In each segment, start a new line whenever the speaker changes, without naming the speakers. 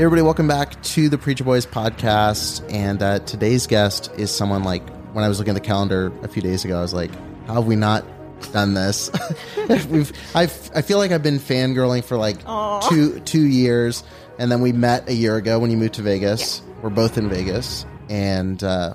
Hey everybody, welcome back to the Preacher Boys podcast. And uh, today's guest is someone like when I was looking at the calendar a few days ago, I was like, how have we not done this? We've I've, I feel like I've been fangirling for like two two years, and then we met a year ago when you moved to Vegas. We're both in Vegas, and uh,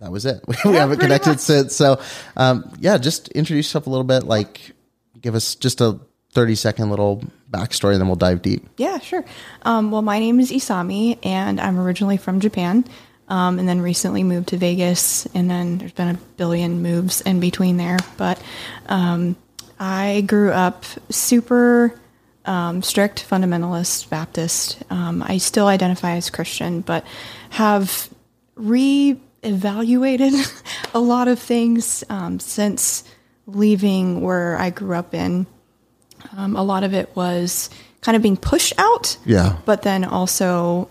that was it. we haven't connected
much.
since. So, um, yeah, just introduce yourself a little bit. Like, give us just a thirty second little backstory, and then we'll dive deep.
Yeah, sure. Um, well, my name is Isami, and I'm originally from Japan, um, and then recently moved to Vegas, and then there's been a billion moves in between there. But um, I grew up super um, strict fundamentalist Baptist. Um, I still identify as Christian, but have re-evaluated a lot of things um, since leaving where I grew up in. Um, a lot of it was kind of being pushed out.
Yeah.
But then also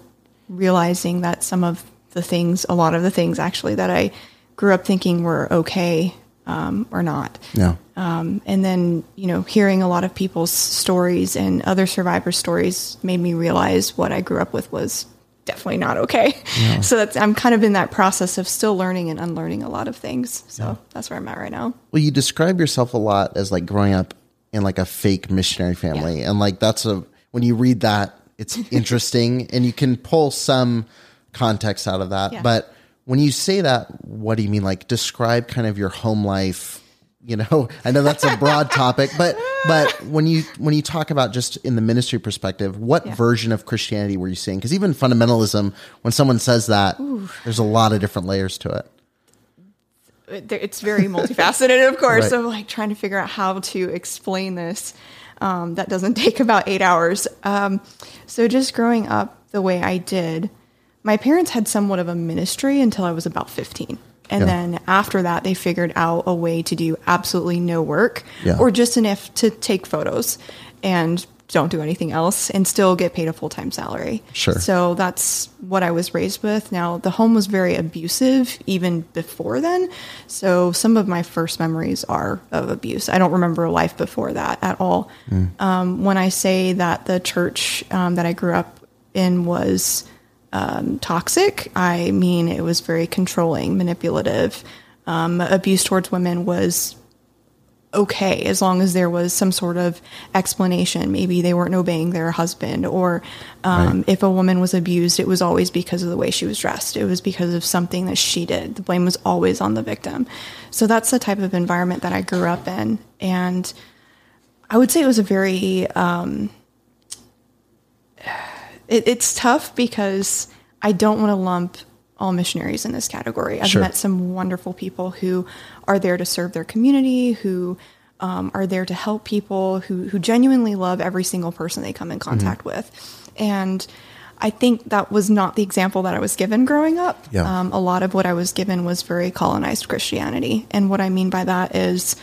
realizing that some of the things, a lot of the things actually that I grew up thinking were okay um, or not.
Yeah.
Um, and then, you know, hearing a lot of people's stories and other survivor stories made me realize what I grew up with was definitely not okay. So that's, I'm kind of in that process of still learning and unlearning a lot of things. So that's where I'm at right now.
Well, you describe yourself a lot as like growing up in like a fake missionary family. And like that's a when you read that, it's interesting and you can pull some context out of that.
Yeah.
But when you say that, what do you mean? Like describe kind of your home life. You know, I know that's a broad topic, but but when you when you talk about just in the ministry perspective, what
Yeah.
version of Christianity were you seeing? Because even fundamentalism, when someone says that, there's a lot of different layers to it.
It- it's very multifaceted, of course.
Right.
So like trying to figure out how to explain this. Um, that doesn't take about eight hours. Um, so just growing up the way I did, my parents had somewhat of a ministry until I was about 15. And
Yeah.
then after that, they figured out a way to do absolutely no work
Yeah.
or just enough to take photos and don't do anything else and still get paid a full time salary.
Sure.
So that's what I was raised with. Now, the home was very abusive even before then. So some of my first memories are of abuse. I don't remember a life before that at all. Um, when I say that the church um, that I grew up in was um, toxic, I mean it was very controlling, manipulative. Um, abuse towards women was okay as long as there was some sort of explanation. Maybe they weren't obeying their husband, or um,
Right.
if a woman was abused, it was always because of the way she was dressed. It was because of something that she did. The blame was always on the victim. So that's the type of environment that I grew up in. And I would say it was a very, um, it, it's tough because I don't want to lump all missionaries in this category. I've
Sure.
met some wonderful people who are there to serve their community, who um, are there to help people, who who genuinely love every single person they come in contact with, and I think that was not the example that I was given growing up.
Yeah.
Um, a lot of what I was given was very colonized Christianity, and what I mean by that is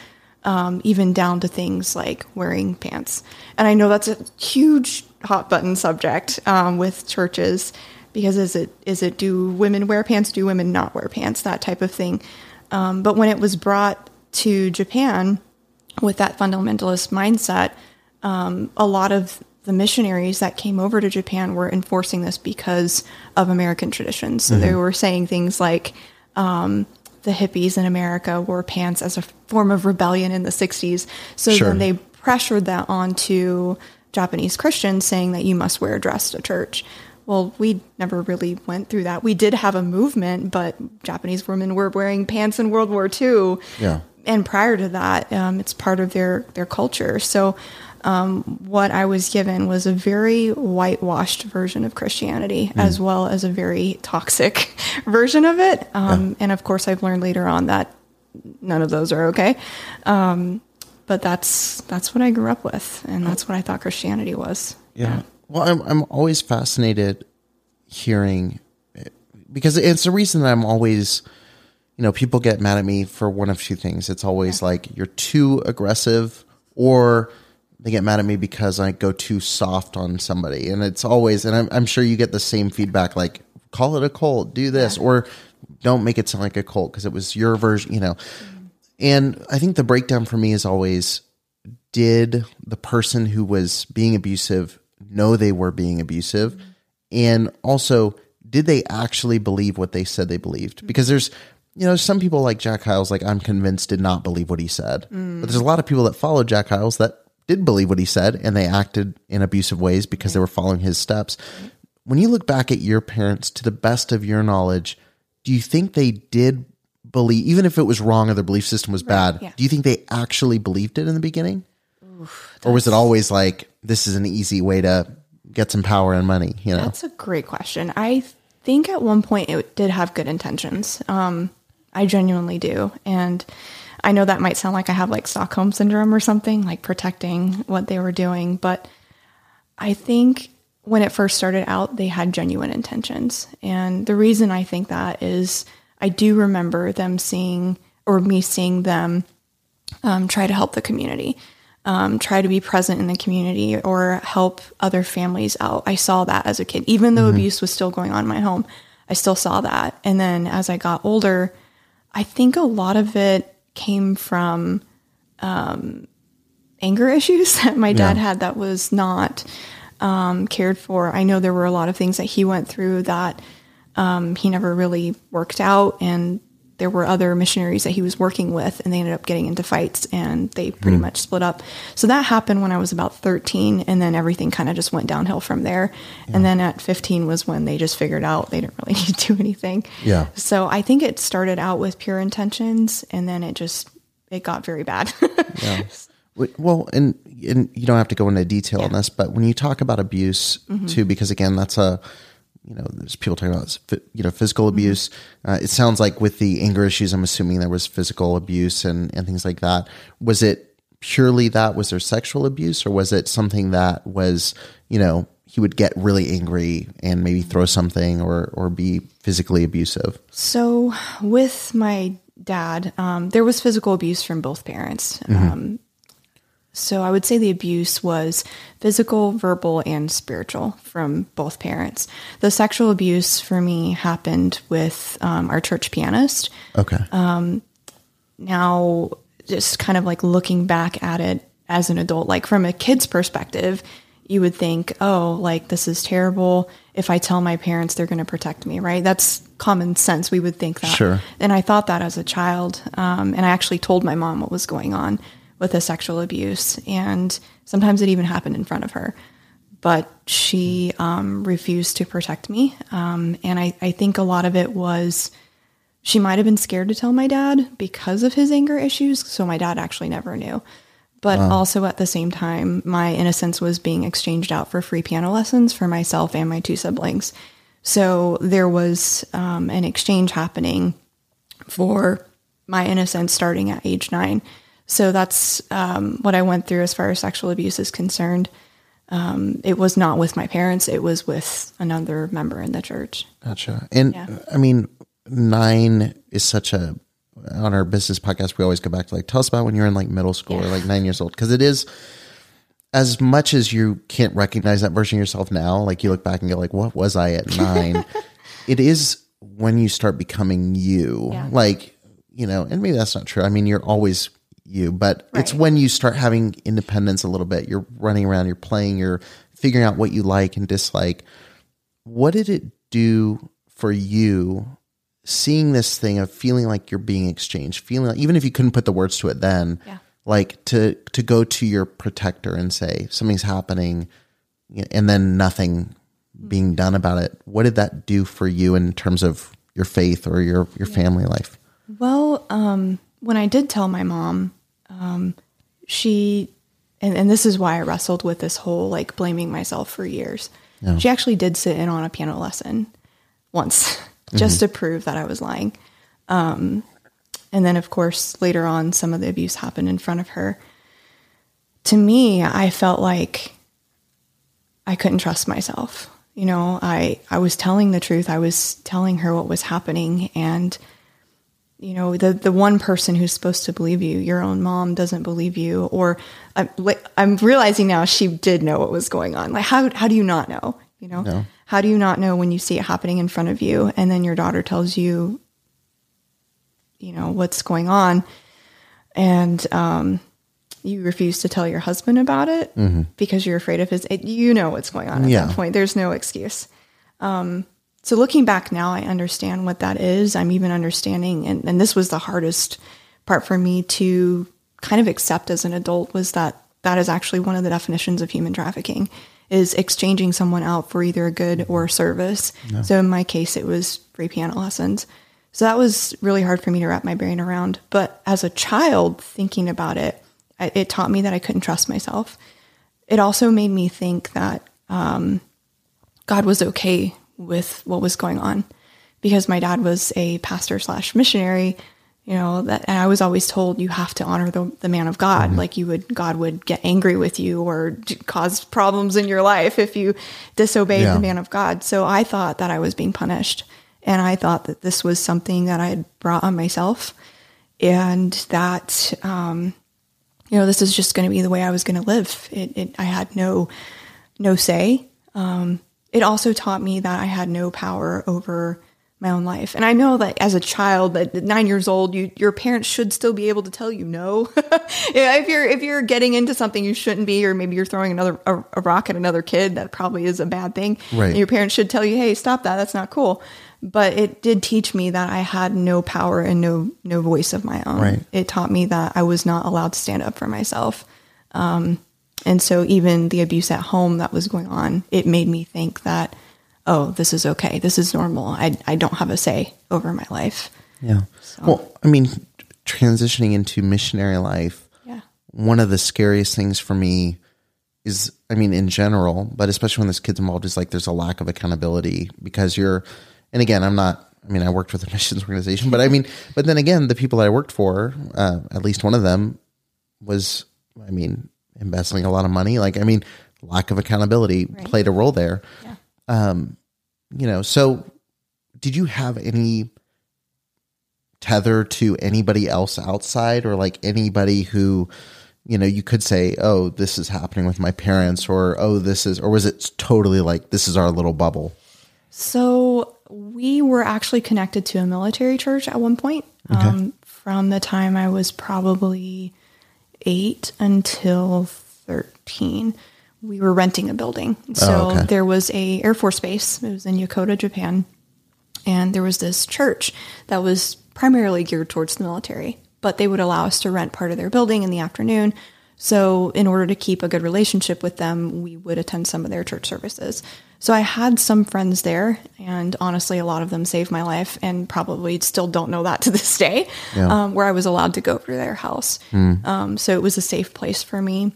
um, even down to things like wearing pants. And I know that's a huge hot button subject um, with churches because is it is it do women wear pants? Do women not wear pants? That type of thing. Um, but when it was brought to Japan with that fundamentalist mindset, um, a lot of the missionaries that came over to Japan were enforcing this because of American traditions. So they were saying things like um, the hippies in America wore pants as a form of rebellion in the 60s. So
Sure.
then they pressured that onto Japanese Christians, saying that you must wear a dress to church. Well, we never really went through that. We did have a movement, but Japanese women were wearing pants in World War II
Yeah.
and prior to that, um, it's part of their their culture. So, um, what I was given was a very whitewashed version of Christianity, as well as a very toxic version of it. Um, And of course, I've learned later on that none of those are okay. Um, but that's that's what I grew up with, and that's what I thought Christianity was.
Yeah. Well, I'm I'm always fascinated hearing because it's the reason that I'm always you know, people get mad at me for one of two things. It's always like you're too aggressive or they get mad at me because I go too soft on somebody. And it's always and I'm I'm sure you get the same feedback like call it a cult, do this or don't make it sound like a cult because it was your version, you know. Mm-hmm. And I think the breakdown for me is always did the person who was being abusive know they were being abusive? And also, did they actually believe what they said they believed? Mm-hmm. Because there's, you know, some people like Jack Hyles, like I'm convinced did not believe what he said. Mm. But there's a lot of people that followed Jack Hyles that did believe what he said and they acted in abusive ways because they were following his steps. When you look back at your parents, to the best of your knowledge, do you think they did believe, even if it was wrong or their belief system was bad,
yeah.
do you think they actually believed it in the beginning? Or was it always like, this is an easy way to get some power and money, you know?
That's a great question. I think at one point it did have good intentions. Um, I genuinely do. And I know that might sound like I have like Stockholm syndrome or something, like protecting what they were doing. But I think when it first started out, they had genuine intentions. And the reason I think that is I do remember them seeing, or me seeing them um, try to help the community, um, try to be present in the community or help other families out. I saw that as a kid, even though abuse was still going on in my home. I still saw that. And then as I got older, I think a lot of it came from um, anger issues that my dad
Yeah.
had that was not um, cared for. I know there were a lot of things that he went through that um, he never really worked out, and there were other missionaries that he was working with, and they ended up getting into fights, and they pretty much split up. So that happened when I was about 13, and then everything kind of just went downhill from there. And then at 15 was when they just figured out they didn't really need to do anything.
Yeah.
So I think it started out with pure intentions, and then it just it got very bad.
Wait, Well, and and you don't have to go into detail on this, but when you talk about abuse
Mm-hmm.
too, because again, that's a you know, there's people talking about you know physical
Mm-hmm.
abuse. Uh, it sounds like with the anger issues, I'm assuming there was physical abuse and and things like that. Was it purely that? Was there sexual abuse, or was it something that was you know he would get really angry and maybe throw something or or be physically abusive?
So, with my dad, um, there was physical abuse from both parents. Um, so, I would say the abuse was physical, verbal, and spiritual from both parents. The sexual abuse for me happened with um, our church pianist.
Okay.
Now, just kind of like looking back at it as an adult, like from a kid's perspective, you would think, oh, like this is terrible. If I tell my parents, they're going to protect me, right? That's common sense. We would think that.
Sure.
And I thought that as a child. Um, and I actually told my mom what was going on with the sexual abuse. And sometimes it even happened in front of her. But she um, refused to protect me. Um, and I, I think a lot of it was she might have been scared to tell my dad because of his anger issues. So my dad actually never knew. But also at the same time, my innocence was being exchanged out for free piano lessons for myself and my two siblings. So there was um, an exchange happening for my innocence starting at age nine. So that's um, what I went through as far as sexual abuse is concerned. Um, it was not with my parents, it was with another member in the church.
Gotcha. And
Yeah.
I mean, nine is such a on our business podcast, we always go back to like, tell us about when you're in like middle school or like nine years old. Cause it is as much as you can't recognize that version of yourself now, like you look back and go like, what was I at nine? it is when you start becoming you,
Yeah.
like, you know, and maybe that's not true. I mean, you're always you, but it's when you start having independence a little bit. You're running around, you're playing, you're figuring out what you like and dislike. What did it do for you seeing this thing of feeling like you're being exchanged, feeling like, even if you couldn't put the words to it then,
Yeah.
like to to go to your protector and say something's happening and then nothing being done about it. What did that do for you in terms of your faith or your your family life?
Well, um, when I did tell my mom, um, she, and, and this is why I wrestled with this whole like blaming myself for years. She actually did sit in on a piano lesson once just to prove that I was lying. Um, and then, of course, later on, some of the abuse happened in front of her. To me, I felt like I couldn't trust myself. You know, I, I was telling the truth. I was telling her what was happening. And, you know, the, the one person who's supposed to believe you, your own mom doesn't believe you. Or I'm, I'm realizing now she did know what was going on. Like, how, how do you not know? You know,
No.
how do you not know when you see it happening in front of you and then your daughter tells you, you know, what's going on? And, um, you refuse to tell your husband about it because you're afraid of his, it, you know what's going on at
Yeah.
that point. There's no excuse. So looking back now, I understand what that is. I'm even understanding, and, and this was the hardest part for me to kind of accept as an adult was that that is actually one of the definitions of human trafficking is exchanging someone out for either a good or a service. So in my case, it was free piano lessons. So that was really hard for me to wrap my brain around. But as a child, thinking about it, it taught me that I couldn't trust myself. It also made me think that um, God was okay with what was going on because my dad was a pastor slash missionary, you know, that, and I was always told you have to honor the, the man of God. Like you would, God would get angry with you or cause problems in your life if you disobeyed
Yeah.
the man of God. So I thought that I was being punished and I thought that this was something that I had brought on myself and that, um, you know, this is just going to be the way I was going to live. It, it, I had no, no say. Um, it also taught me that I had no power over my own life. And I know that as a child, at nine years old, you, your parents should still be able to tell you no. if you're if you're getting into something you shouldn't be, or maybe you're throwing another a, a rock at another kid, that probably is a bad thing.
Right.
And your parents should tell you, "Hey, stop that. That's not cool." But it did teach me that I had no power and no no voice of my own.
Right.
It taught me that I was not allowed to stand up for myself. Um, And so even the abuse at home that was going on, it made me think that, oh, this is okay. This is normal. I, I don't have a say over my life.
Yeah. Well, I mean, transitioning into missionary life,
Yeah.
one of the scariest things for me is, I mean, in general, but especially when there's kids involved, is like there's a lack of accountability because you're, and again, I'm not, I mean, I worked with a missions organization, but I mean, but then again, the people that I worked for, uh, at least one of them was, I mean, embezzling a lot of money. Like, I mean, lack of accountability played a role there. Um, you know, so did you have any tether to anybody else outside or like anybody who you know you could say oh this is happening with my parents or oh this is or was it totally like this is our little bubble
So we were actually connected to a military church at one point. Um, from the time I was probably eight until 13, we were renting a building. Oh, so
Oh, okay.
there was a Air Force base. It was in Yokota, Japan. And there was this church that was primarily geared towards the military, but they would allow us to rent part of their building in the afternoon. So, in order to keep a good relationship with them, we would attend some of their church services. So, I had some friends there, and honestly, a lot of them saved my life and probably still don't know that to this day, um, where I was allowed to go over to their house. Um, so, it was a safe place for me.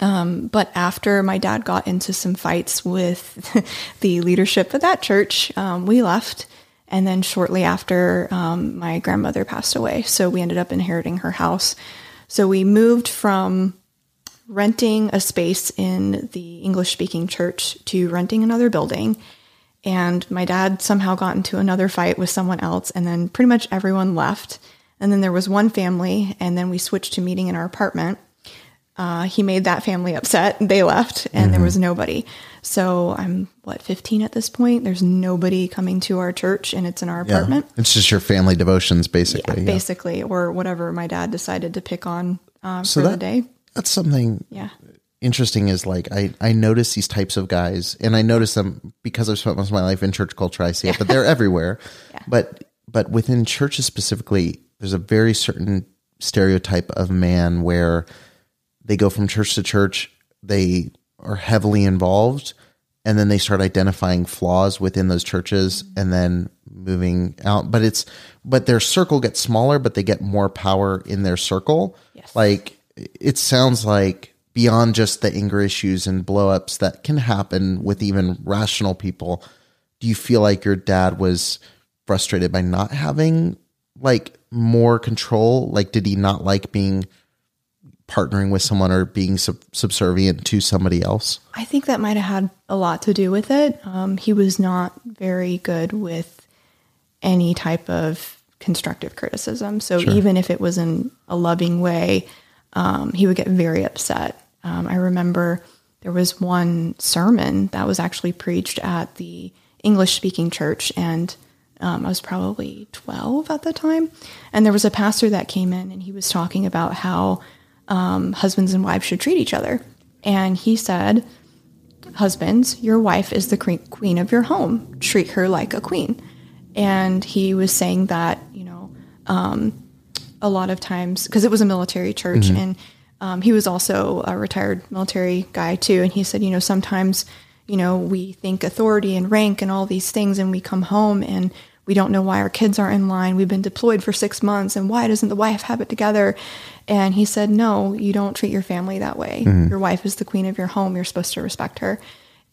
But after my dad got into some fights with the leadership of that church, um, we left. And then shortly after, um, my grandmother passed away. So we ended up inheriting her house. So we moved from renting a space in the English speaking church to renting another building. And my dad somehow got into another fight with someone else. And then pretty much everyone left. And then there was one family, and then we switched to meeting in our apartment. Uh, he made that family upset. They left, and there was nobody. So I'm what 15 at this point. There's nobody coming to our church, and it's in our
Yeah.
apartment,
It's just your family devotions, basically. yeah.
basically, or whatever my dad decided to pick on uh,
So
for
that-
the day.
That's something
Yeah.
interesting is like I, I notice these types of guys and I notice them because I've spent most of my life in church culture, I see it, but they're everywhere. Yeah. But but within churches specifically, there's a very certain stereotype of man where they go from church to church, they are heavily involved, and then they start identifying flaws within those churches mm-hmm. and then moving out. But it's but their circle gets smaller, but they get more power in their circle.
Yes.
Like it sounds like beyond just the anger issues and blowups that can happen with even rational people, do you feel like your dad was frustrated by not having like more control? Like, did he not like being partnering with someone or being sub- subservient to somebody else?
I think that might have had a lot to do with it. Um, he was not very good with any type of constructive criticism. So even if it was in a loving way, um, he would get very upset. Um, I remember there was one sermon that was actually preached at the English speaking church, and um, I was probably 12 at the time. And there was a pastor that came in and he was talking about how um, husbands and wives should treat each other. And he said, Husbands, your wife is the queen of your home. Treat her like a queen. And he was saying that, you know, um, a lot of times, because it was a military church, and um, he was also a retired military guy too. And he said, you know, sometimes, you know, we think authority and rank and all these things, and we come home and we don't know why our kids aren't in line. We've been deployed for six months, and why doesn't the wife have it together? And he said, no, you don't treat your family that way. Your wife is the queen of your home. You're supposed to respect her.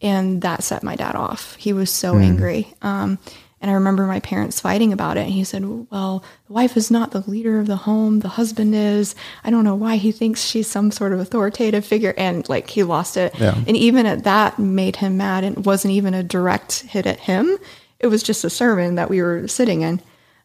And that set my dad off. He was so angry. Um, and I remember my parents fighting about it. And he said, Well, the wife is not the leader of the home. The husband is. I don't know why he thinks she's some sort of authoritative figure. And like he lost it.
Yeah.
And even at that made him mad. And it wasn't even a direct hit at him, it was just a sermon that we were sitting in.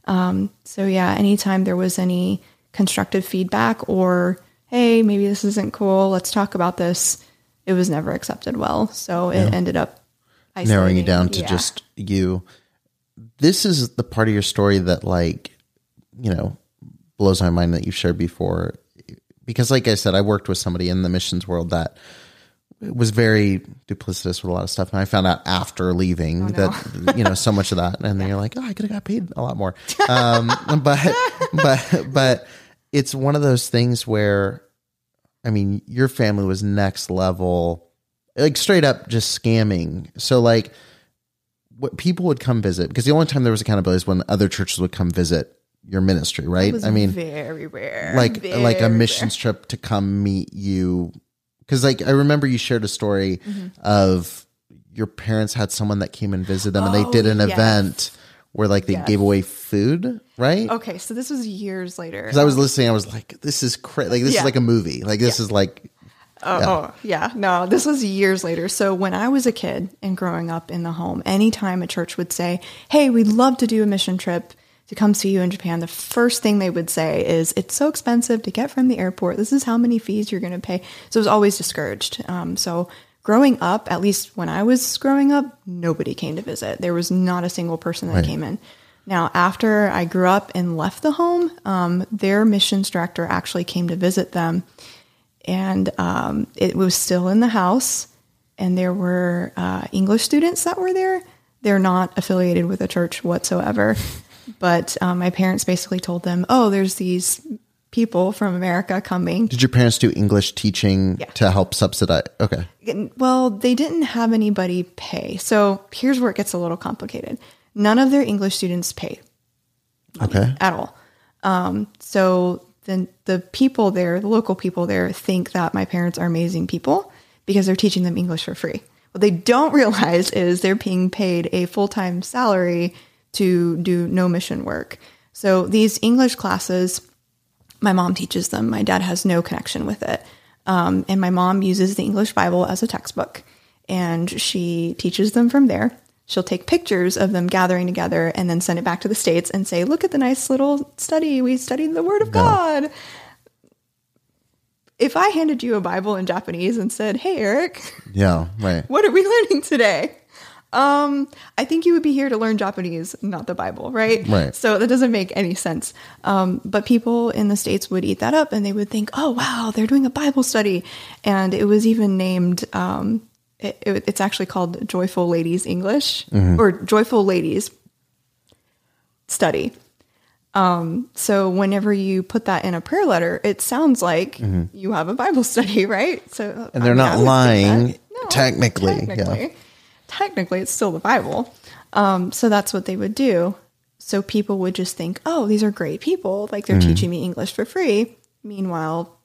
Um, so, yeah, anytime there was any constructive feedback or, hey, maybe this isn't cool, let's talk about this, it was never accepted well. So it ended up
narrowing it down to
yeah.
just you. This is the part of your story that, like, you know, blows my mind that you've shared before. Because, like I said, I worked with somebody in the missions world that was very duplicitous with a lot of stuff. And I found out after leaving that, you know, so much of that. And then you're like, oh, I could have got paid a lot more. Um, but, but, but it's one of those things where, I mean, your family was next level, like straight up just scamming. So, like, what people would come visit because the only time there was accountability is when other churches would come visit your ministry, right? I mean,
very rare.
like like a
Very
missions trip to come meet you because like i remember you shared a story
Mm-hmm.
of your parents had someone that came and visited them and they
Oh,
did an
yes.
event where like they
Yes.
gave away food right.
Okay, so this was years later.
because i was listening i was like this is crazy like this
Yeah.
is like a movie like this is like
Oh, oh, yeah. No, this was years later. So when I was a kid and growing up in the home, anytime a church would say, Hey, we'd love to do a mission trip to come see you in Japan, the first thing they would say is, It's so expensive to get from the airport. This is how many fees you're going to pay. So it was always discouraged. Um, so growing up, at least when I was growing up, nobody came to visit. There was not a single person that
Right.
came in. Now, after I grew up and left the home, um, their missions director actually came to visit them and um, it was still in the house. And there were uh, english students that were there. They're not affiliated with a church whatsoever. But um, my parents basically told them oh there's these people from america coming.
Did your parents do english teaching
Yeah.
to help subsidize? Okay.
Well they didn't have anybody pay. So here's where it gets a little complicated. None of their english students pay.
Okay.
At all. Um, so then the people there, the local people there, think that my parents are amazing people because they're teaching them English for free. What they don't realize is they're being paid a full time salary to do no mission work. So these English classes, my mom teaches them. My dad has no connection with it. Um, and my mom uses the English Bible as a textbook and she teaches them from there. She'll take pictures of them gathering together and then send it back to the States and say, look at the nice little study. We studied the Word of God. If I handed you a Bible in Japanese and said, hey, Eric,
Yeah, right.
what are we learning today? Um, I think you would be here to learn Japanese, not the Bible, right?
Right.
So that doesn't make any sense. Um, but people in the States would eat that up and they would think, oh, wow, they're doing a Bible study. And it was even named, um, it, it- it's actually called Joyful Ladies English or Joyful Ladies Study. Um, so whenever you put that in a prayer letter, it sounds like you have a Bible study, right? So
And they're
I mean,
not
I would think
lying.
No,
technically, yeah.
technically, technically, it's still the Bible. Um, so that's what they would do. So people would just think, "Oh, these are great people. Like
Mm-hmm.
they're teaching me English for free." Meanwhile,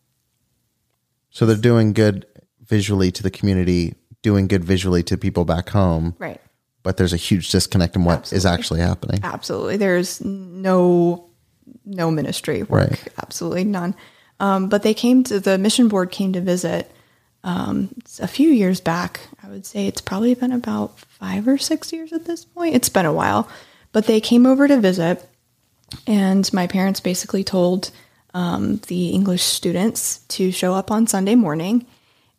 So they're doing good visually to the community, doing good visually to people back home.
right?
But there's a huge disconnect in what is actually happening.
Absolutely, there's no no ministry work.
Right.
Absolutely none. Um, but they came to the mission board came to visit um, a few years back. I would say it's probably been about five or six years at this point. It's been a while, but they came over to visit, and my parents basically told um, the English students to show up on Sunday morning.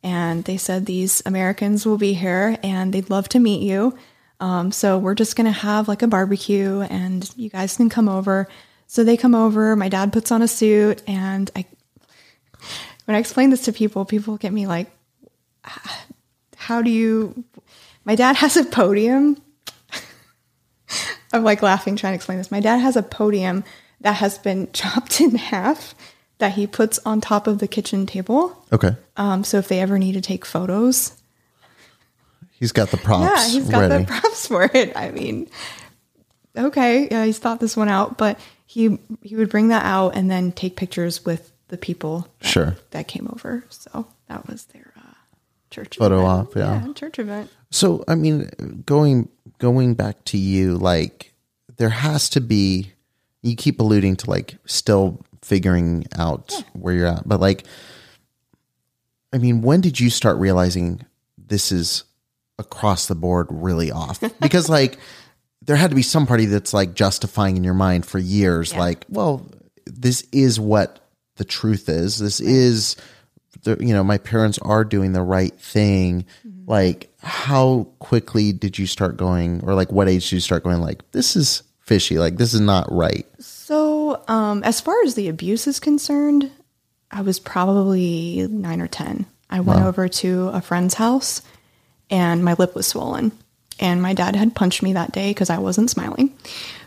And they said these Americans will be here and they'd love to meet you. Um, so we're just going to have like a barbecue and you guys can come over. So they come over. My dad puts on a suit. And I, when I explain this to people, people get me like, how do you, my dad has a podium I'm like laughing trying to explain this. My dad has a podium that has been chopped in half that he puts on top of the kitchen table.
Okay.
Um, so if they ever need to take photos,
He's got the props
yeah, he's got
ready.
the props for it. I mean, okay, yeah, he's thought this one out, but he he would bring that out and then take pictures with the people that,
Sure.
that came over. So that was their uh, church
Photo
event.
op, yeah.
church event.
So, I mean, going going back to you, like there has to be. You keep alluding to like still figuring out where you're at, but like, I mean, when did you start realizing this is across the board really off? Because like, there had to be some party that's like justifying in your mind for years,
Yeah.
like, well, this is what the truth is. This is the you know my parents are doing the right thing mm-hmm. like how quickly did you start going or like what age did you start going like this is fishy like this is not right
So, um, as far as the abuse is concerned, I was probably nine or 10. I went over to a friend's house and my lip was swollen. And my dad had punched me that day because I wasn't smiling.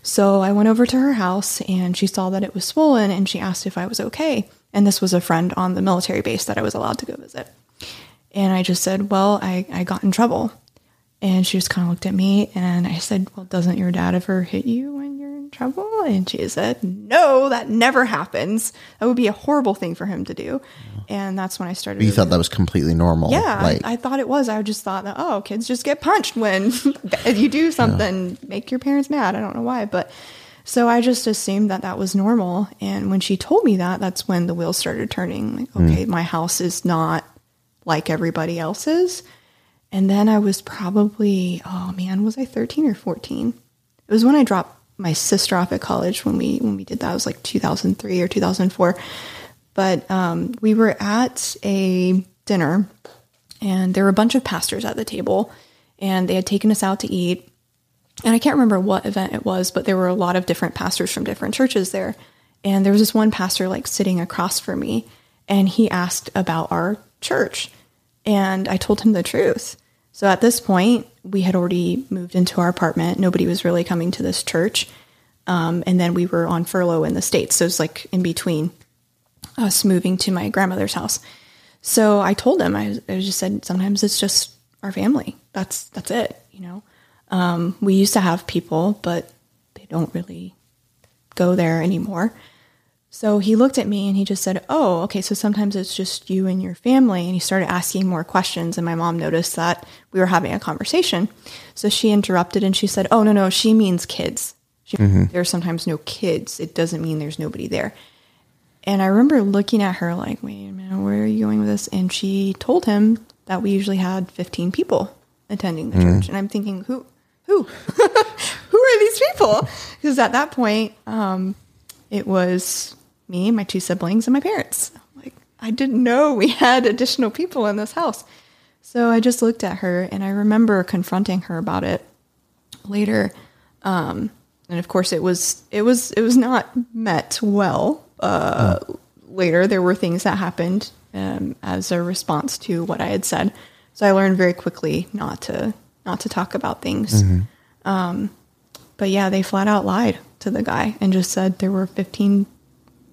So I went over to her house and she saw that it was swollen and she asked if I was okay. And this was a friend on the military base that I was allowed to go visit. And I just said, Well, I, I got in trouble. And she just kind of looked at me and I said, Well, doesn't your dad ever hit you when you're in trouble? And she said, No, that never happens. That would be a horrible thing for him to do. And that's when I started.
you thought that was completely normal
yeah,
like
I, I thought it was. I just thought that oh, kids just get punched when you do something, make your parents mad. I don't know why, but so I just assumed that that was normal. And when she told me that, that's when the wheels started turning. Like, hmm. okay, my house is not like everybody else's. And then I was probably oh man, was I thirteen or fourteen? It was when I dropped my sister off at college when we when we did that. It was like two thousand three or two thousand four. But um, we were at a dinner and there were a bunch of pastors at the table and they had taken us out to eat and i can't remember what event it was but there were a lot of different pastors from different churches there and there was this one pastor like sitting across from me and he asked about our church and i told him the truth so at this point we had already moved into our apartment nobody was really coming to this church um, and then we were on furlough in the states so it's like in between us moving to my grandmother's house. So I told him, I, I just said, sometimes it's just our family. That's that's it. You know, um, we used to have people, but they don't really go there anymore. So he looked at me and he just said, "Oh, okay. So sometimes it's just you and your family." And he started asking more questions. And my mom noticed that we were having a conversation, so she interrupted and she said, "Oh no, no, she means kids. She, There's sometimes no kids. It doesn't mean there's nobody there." And I remember looking at her like, wait a minute, where are you going with this? And she told him that we usually had 15 people attending the church. And I'm thinking, who who who? who are these people? Because at that point, um, it was me, my two siblings, and my parents. Like, I didn't know we had additional people in this house. So I just looked at her and I remember confronting her about it later. Um, and of course it was it was it was not met well. Uh, later there were things that happened um, as a response to what I had said. So I learned very quickly not to not to talk about things. Um, but yeah, they flat out lied to the guy and just said there were 15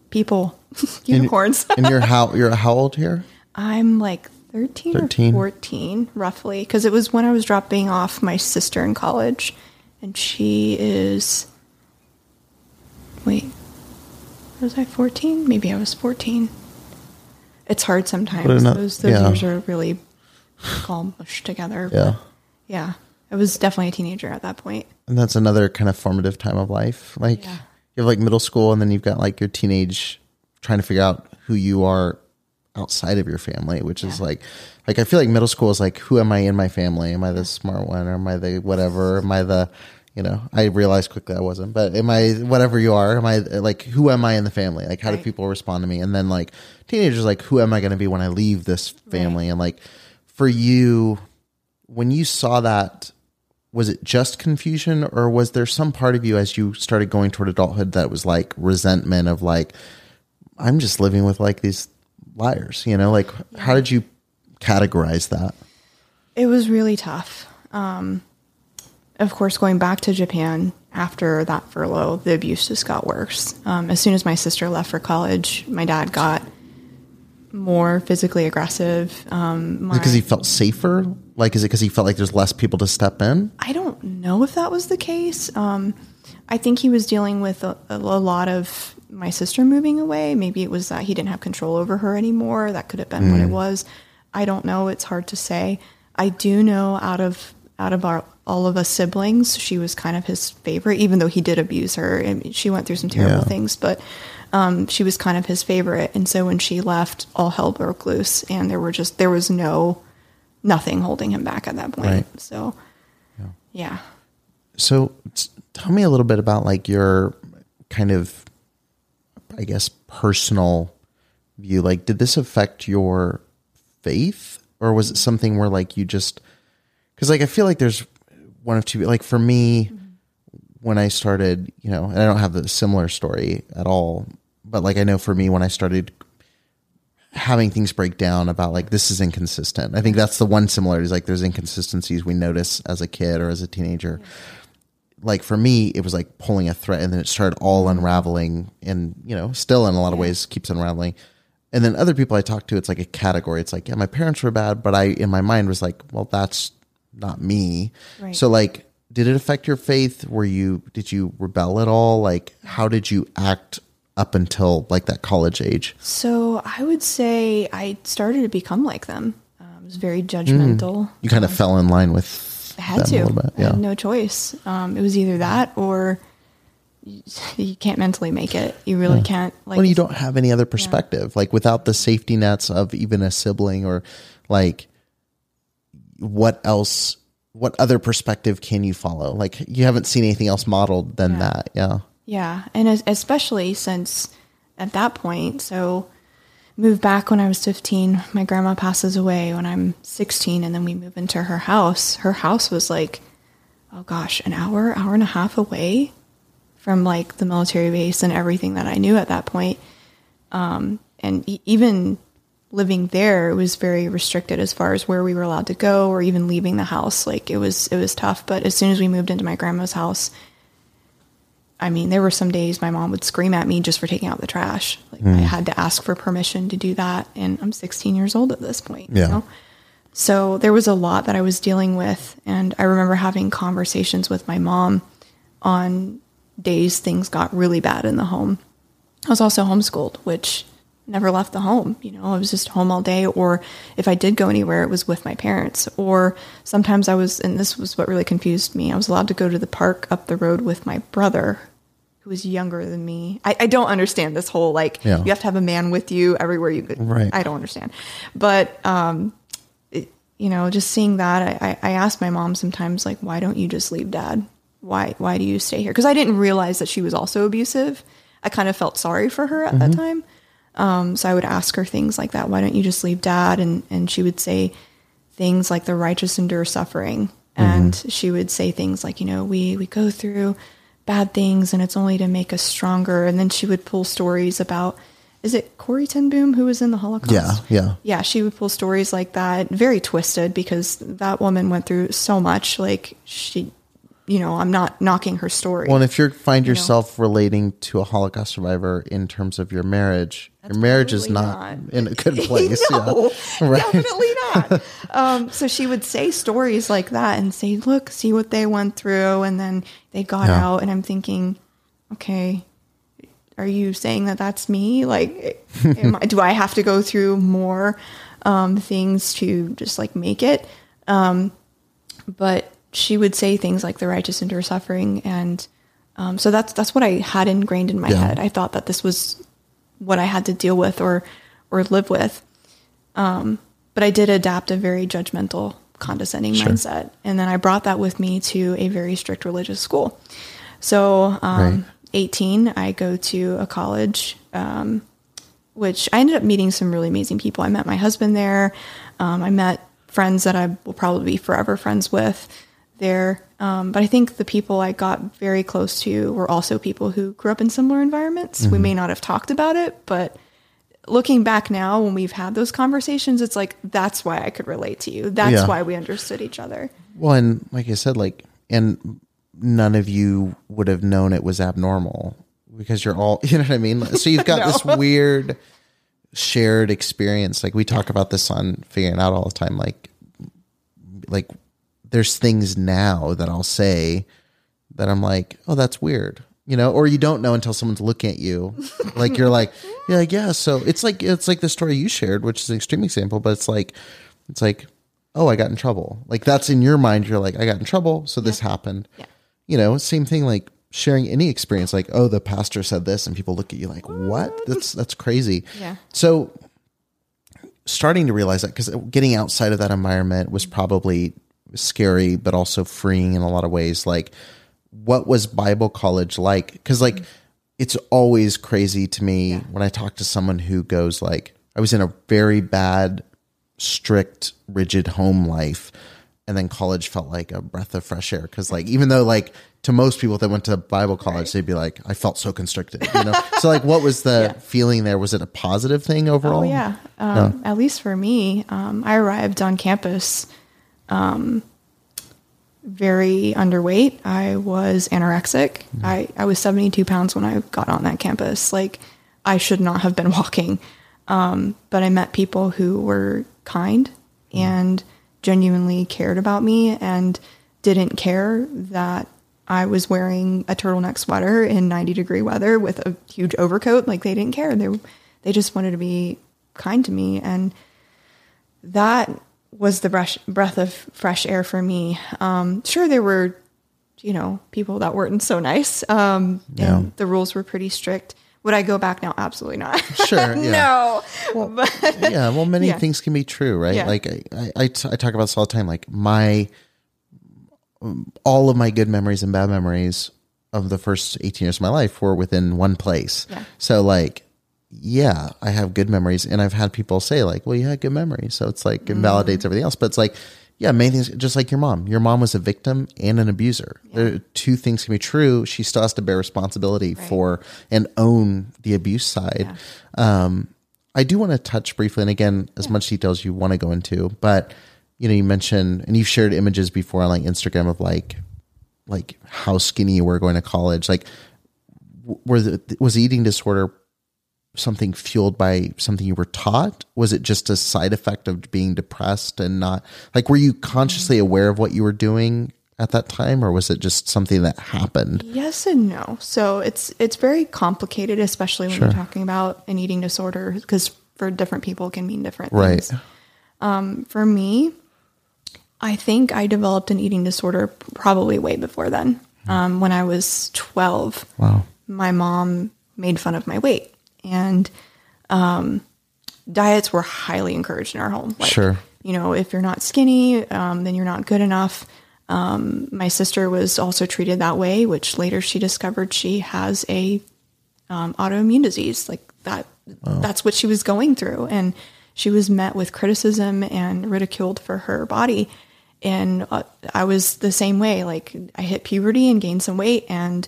people, unicorns.
And you're how you're how old here?
I'm like 13,
13.
or 14, roughly, because it was when I was dropping off my sister in college, and she is. Wait, was I 14? Maybe I was 14. It's hard sometimes.
Enough-
those those
yeah.
years are really all mushed together.
Yeah.
Yeah, I was definitely a teenager at that point.
And that's another kind of formative time of life. Like
Yeah.
You have like middle school and then you've got like your teenage trying to figure out who you are outside of your family, which is like like I feel like middle school is like who am I in my family? Am I the smart one or am I the whatever? Am I the you know, I realized quickly I wasn't, but am I whatever you are? Am I like who am I in the family? Like how do people respond to me? And then like teenagers like who am I going to be when I leave this family? And like for you when you saw that was it just confusion or was there some part of you as you started going toward adulthood that was like resentment of like i'm just living with like these liars you know like how did you categorize that
It was really tough. Um, of course, going back to Japan after that furlough, the abuse just got worse. Um, as soon as my sister left for college, my dad got more physically aggressive. Um, my,
because he felt safer like is it because he felt like there's less people to step in
I don't know if that was the case. Um, I think he was dealing with a, a lot of my sister moving away. Maybe it was that he didn't have control over her anymore. That could have been what it was. I don't know. It's hard to say. I do know out of out of our all of us siblings, she was kind of his favorite, even though he did abuse her and she went through some terrible
Yeah.
things. But um, she was kind of his favorite, and so when she left, all hell broke loose, and there were just there was no nothing holding him back at that point.
Right.
So, yeah.
so t- tell me a little bit about like your kind of i guess personal view like did this affect your faith or was it something where like you just because like i feel like there's one of two like for me mm-hmm. when i started you know and i don't have the similar story at all but like i know for me when i started having things break down about like this is inconsistent. I think that's the one similarity is like there's inconsistencies we notice as a kid or as a teenager. Like for me it was like pulling a thread and then it started all unraveling and you know still in a lot of ways keeps unraveling. And then other people i talk to it's like a category. It's like yeah my parents were bad but i in my mind was like well that's not me.
Right.
so like did it affect your faith? Were you did you rebel at all? Like how did you act up until like that college age
So I would say I started to become like them. Um, I was very judgmental.
you kind of fell in line with
I had to.
a little bit
I
yeah
had no choice. Um, it was either that or you, can't mentally make it. You really can't. Like
when you don't have any other perspective like without the safety nets of even a sibling or like what else what other perspective can you follow like you haven't seen anything else modeled than
Yeah.
that yeah
Yeah, and especially since at that point, so moved back when I was 15. My grandma passes away when I'm 16, and then we move into her house. Her house was like, oh gosh, an hour, hour and a half away from like the military base and everything that I knew at that point. Um, and even living there, was very restricted as far as where we were allowed to go or even leaving the house. Like it was, it was tough. But as soon as we moved into my grandma's house, I mean, there were some days my mom would scream at me just for taking out the trash. Like I hmm. had to ask for permission to do that, and I'm 16 years old at this point.
Yeah.
You know? So there was a lot that I was dealing with, and I remember having conversations with my mom on days things got really bad in the home. I was also homeschooled, which never left the home. You know, I was just home all day, or if I did go anywhere, it was with my parents. Or sometimes I was, and this was what really confused me, I was allowed to go to the park up the road with my brother, who was younger than me. I, I don't understand this whole like,
Yeah.
you have to have a man with you everywhere you go.
Right.
I don't understand. But um, it, you know, just seeing that, I, I asked my mom sometimes, like, why don't you just leave dad? Why, why do you stay here? Because I didn't realize that she was also abusive. I kind of felt sorry for her at that time. Um, so I would ask her things like that. Why don't you just leave dad? And, and she would say things like the righteous endure suffering. And she would say things like, you know, we, we go through bad things and it's only to make us stronger. And then she would pull stories about, is it Corrie Ten Boom who was in the Holocaust?
Yeah, yeah.
yeah, she would pull stories like that, very twisted because that woman went through so much. Like she, you know, I'm not knocking her story.
Well, and if you find
know.
yourself relating to a Holocaust survivor in terms of your marriage, your marriage is not,
not.
in a good place.
no,
yeah. Right.
definitely not. um, so she would say stories like that and say, "Look, see what they went through," and then they got
Yeah.
out, and I'm thinking, okay. Are you saying that that's me? Like, am I, do I have to go through more um, things to just like make it? Um, but she would say things like the righteous endure suffering and um, so that's that's what i had ingrained in my
Yeah.
head i thought that this was what i had to deal with or or live with um, but i did adapt a very judgmental condescending mindset and then i brought that with me to a very strict religious school so um,
Right.
18 i go to a college um, which I ended up meeting some really amazing people. I met my husband there. Um, I met friends that I will probably be forever friends with there. Um, but I think the people I got very close to were also people who grew up in similar environments. We may not have talked about it, but looking back now, when we've had those conversations, it's like, that's why I could relate to you. That's
Yeah.
why we understood each other.
Well, and like I said, like, and none of you would have known it was abnormal because you're all, you know what I mean? So you've got this weird shared experience. Like we talk about this on figuring out all the time. Like, like there's things now that I'll say that I'm like, oh, that's weird. You know, or you don't know until someone's looking at you. Like you're like, yeah, like, yeah. So it's like it's like the story you shared, which is an extreme example, but it's like it's like, oh, I got in trouble. Like that's in your mind, you're like, I got in trouble, so this happened.
Yeah.
You know, same thing like sharing any experience, like, oh, the pastor said this, and people look at you like, what? That's that's crazy.
Yeah.
So starting to realize that because getting outside of that environment was probably scary but also freeing in a lot of ways. Like what was bible college like? Because like it's always crazy to me when i talk to someone who goes like i was in a very bad strict rigid home life and then college felt like a breath of fresh air. Because like even though like to most people that went to bible college they'd be like i felt so constricted you know? So like what was the feeling there? Was it a positive thing overall?
Oh yeah. Um, At least for me, um, I arrived on campus um, very underweight. I was anorexic. I, I was 72 pounds when I got on that campus. Like I should not have been walking. Um, but I met people who were kind and genuinely cared about me and didn't care that I was wearing a turtleneck sweater in 90 degree weather with a huge overcoat. Like they didn't care. They they just wanted to be kind to me, and that was the breath breath of fresh air for me. Um, sure, there were you know people that weren't so nice, um,
Yeah.
and the rules were pretty strict. Would I go back now? Absolutely not.
Sure, yeah.
no. but
yeah well many
Yeah.
things can be true right
Yeah.
like I, I, I, t- I talk about this all the time like my um, all of my good memories and bad memories of the first 18 years of my life were within one place
Yeah.
so like yeah i have good memories and i've had people say like well you had good memories. So it's like it
Mm.
validates everything else but it's like yeah many things just like your mom. Your mom was a victim and an abuser. There two things can be true. She still has to bear responsibility for and own the abuse side. Um I do want to touch briefly, and again, as much detail as you want to go into, but you know, you mentioned and you've shared images before on like Instagram of like like how skinny you were going to college. Like, were the, was the eating disorder something fueled by something you were taught? Was it just a side effect of being depressed and not like were you consciously aware of what you were doing at that time, or was it just something that happened?
Yes and no. So it's it's very complicated, especially when
Sure.
you're talking about an eating disorder, because for different people it can mean different
Right.
things. Um, for me, I think I developed an eating disorder probably way before then. Um, when I was 12,
Wow.
my mom made fun of my weight, and um, diets were highly encouraged in our home. Like,
Sure.
you know, if you're not skinny, um, then you're not good enough. Um, my sister was also treated that way, which later she discovered she has a um, autoimmune disease. Like that, that's what she was going through, and she was met with criticism and ridiculed for her body. And uh, I was the same way. Like I hit puberty and gained some weight, and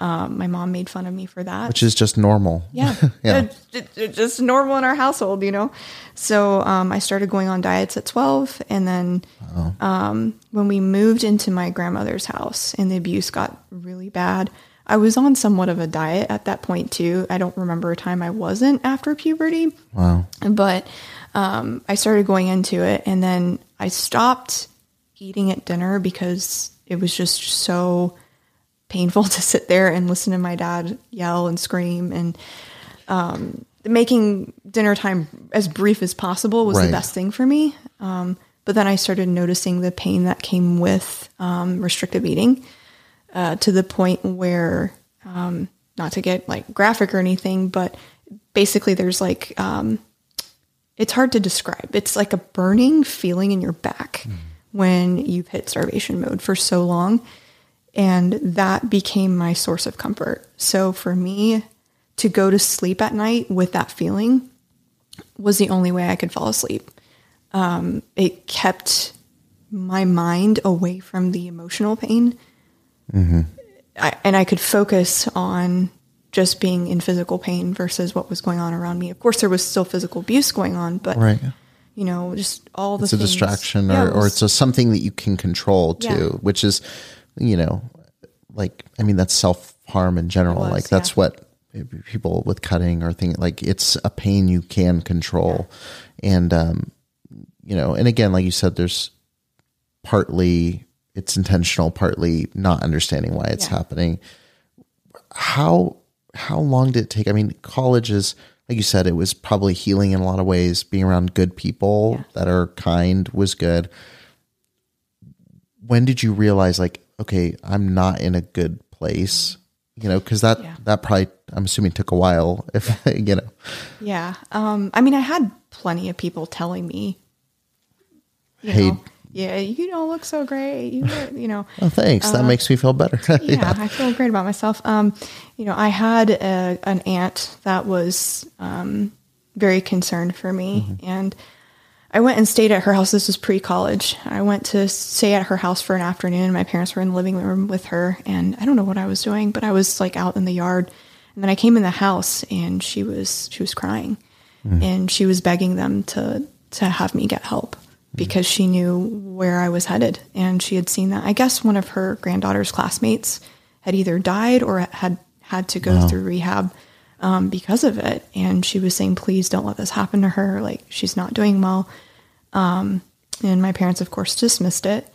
um, my mom made fun of me for that.
Which is just normal.
Yeah.
Yeah.
It- it- it's just normal in our household, you know? So um, I started going on diets at 12. And then um, when we moved into my grandmother's house and the abuse got really bad, I was on somewhat of a diet at that point too. I don't remember a time I wasn't after puberty.
Wow.
But um, I started going into it, and then I stopped eating at dinner because it was just so painful to sit there and listen to my dad yell and scream and um, making dinner time as brief as possible was
Right.
the best thing for me. Um, but then I started noticing the pain that came with um, restrictive eating uh, to the point where, um, not to get like graphic or anything, but basically there's like, um, it's hard to describe. It's like a burning feeling in your back when you've hit starvation mode for so long. And that became my source of comfort. So for me to go to sleep at night with that feeling was the only way I could fall asleep. Um, it kept my mind away from the emotional pain. I, and I could focus on just being in physical pain versus what was going on around me. Of course, there was still physical abuse going on, but
Right.
you know, just all the
It's a
things-
distraction
Yeah,
or,
it
or it's a, something that you can control too,
Yeah.
which is, you know, like, I mean, that's self harm in general.
was,
like that's
yeah.
what people with cutting or thing like it's a pain you can control. And, um, you know, and again, like you said, there's partly it's intentional, partly not understanding why it's
Yeah.
happening. How how long did it take? I mean, college is like you said, it was probably healing in a lot of ways. Being around good people
Yeah.
that are kind was good. When did you realize, like, okay, I'm not in a good place? You know, because that
Yeah.
that probably I'm assuming took a while. If you know,
Yeah. Um, I mean, I had plenty of people telling me, you
Hey.
know, yeah, you don't look so great. You, you know,
oh, thanks, that makes me feel better.
yeah, I feel great about myself. Um, you know, I had a, an aunt that was um, very concerned for me, and I went and stayed at her house. This was pre-college. I went to stay at her house for an afternoon. My parents were in the living room with her, and I don't know what I was doing, but I was like out in the yard. And then I came in the house, and she was she was crying, mm. and she was begging them to to have me get help mm. because she knew where I was headed, and she had seen that. I guess one of her granddaughter's classmates had either died or had had to go through rehab um, because of it. And she was saying, please don't let this happen to her. Like, she's not doing well. Um, and my parents, of course, dismissed it.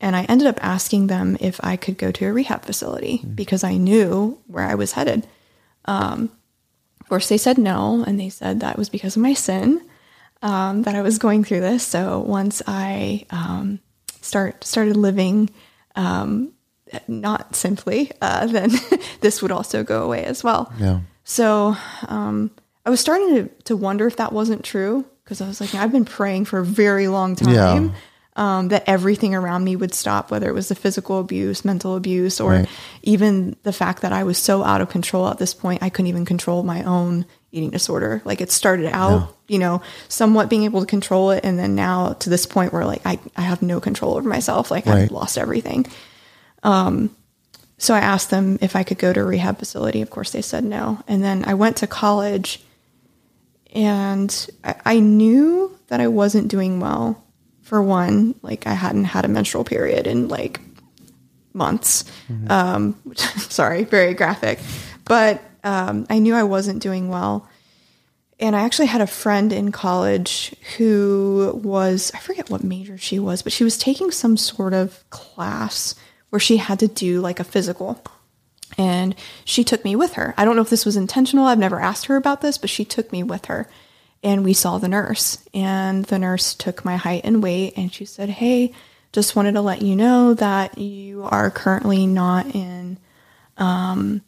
And I ended up asking them if I could go to a rehab facility because I knew where I was headed. Um, of course, they said no. And they said that was because of my sin um, that I was going through this. So once I um, start started living um, not sinfully, uh, then this would also go away as well.
Yeah.
So um, I was starting to, to wonder if that wasn't true because I was like, I've been praying for a very long time
Yeah.
um, that everything around me would stop, whether it was the physical abuse, mental abuse, or
Right.
even the fact that I was so out of control at this point, I couldn't even control my own eating disorder. Like it started out, you know, somewhat being able to control it. And then now to this point where like I, I have no control over myself. Like
Right.
I've lost everything. Um, so I asked them if I could go to a rehab facility. Of course, they said no. And then I went to college and I, I knew that I wasn't doing well. For one, like I hadn't had a menstrual period in like months. Um, sorry, very graphic. But um, I knew I wasn't doing well. And I actually had a friend in college who was, I forget what major she was, but she was taking some sort of class where she had to do like a physical. And she took me with her. I don't know if this was intentional. I've never asked her about this, but she took me with her. And we saw the nurse. And the nurse took my height and weight and she said, Hey, just wanted to let you know that you are currently not in um,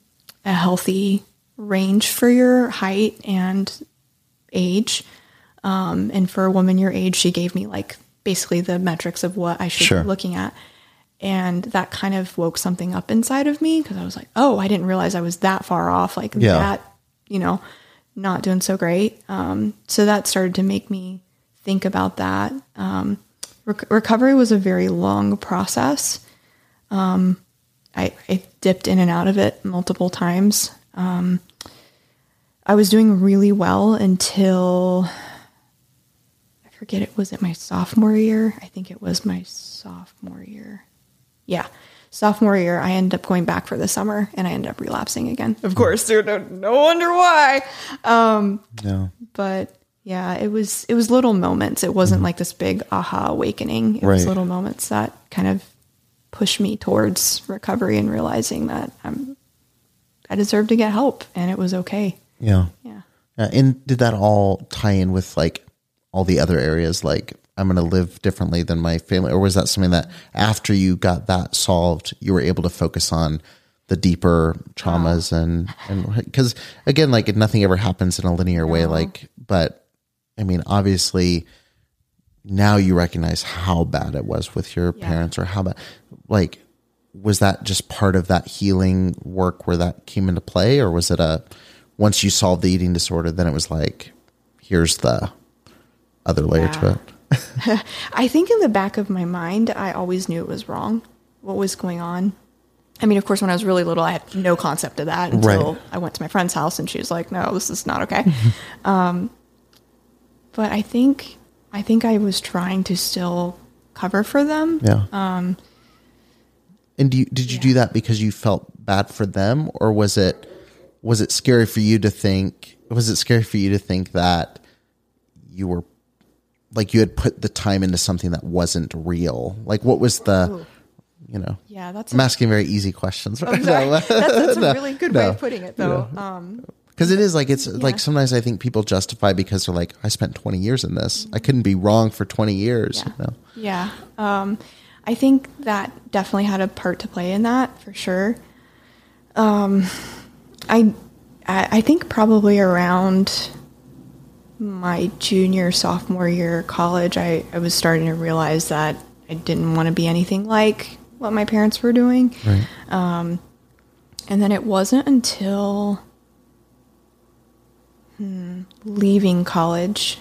a healthy range for your height and age. Um, and for a woman your age, she gave me like basically the metrics of what I should
Sure.
be looking at. And that kind of woke something up inside of me because I was like, oh, I didn't realize I was that far off. Like
Yeah.
that, you know, not doing so great. Um, so that started to make me think about that. Um, rec- recovery was a very long process. Um, I, I dipped in and out of it multiple times. Um, I was doing really well until I forget it was it my sophomore year. I think it was my sophomore year. Yeah. Sophomore year, I ended up going back for the summer and I ended up relapsing again. Of course, dude, no, no wonder why. Um,
No.
but yeah, it was it was little moments. It wasn't like this big aha awakening. It was little moments that kind of pushed me towards recovery and realizing that I'm I deserve to get help and it was okay.
Yeah.
Yeah.
Uh, and did that all tie in with like all the other areas? Like, I'm going to live differently than my family? Or was that something that after you got that solved, you were able to focus on the deeper traumas oh. and, and because again, like nothing ever happens in a linear way. Like, but I mean, obviously now you recognize how bad it was with your
Yeah.
parents or how bad, like, was that just part of that healing work where that came into play or was it a once you solved the eating disorder then it was like here's the other layer to it
I think in the back of my mind, I always knew it was wrong. What was going on? I mean, of course, when I was really little, I had no concept of that until
Right.
I went to my friend's house and she was like, "No, this is not okay." um, but I think I think I was trying to still cover for them.
yeah um and do you, did you do that because you felt bad for them or was it was it scary for you to think was it scary for you to think that you were like you had put the time into something that wasn't real like what was the you know
Yeah, that's
i'm asking very easy questions right
sorry.
now.
that's, that's a really good way of putting it, though. Um,
Because it is like it's like sometimes I think people justify because they're like, I spent twenty years in this. I couldn't be wrong for twenty years.
Yeah.
You know?
Yeah. Um, I think that definitely had a part to play in that for sure. Um, I, I I think probably around my junior, sophomore year of college, I, I was starting to realize that I didn't want to be anything like what my parents were doing. Um, and then it wasn't until hmm, leaving college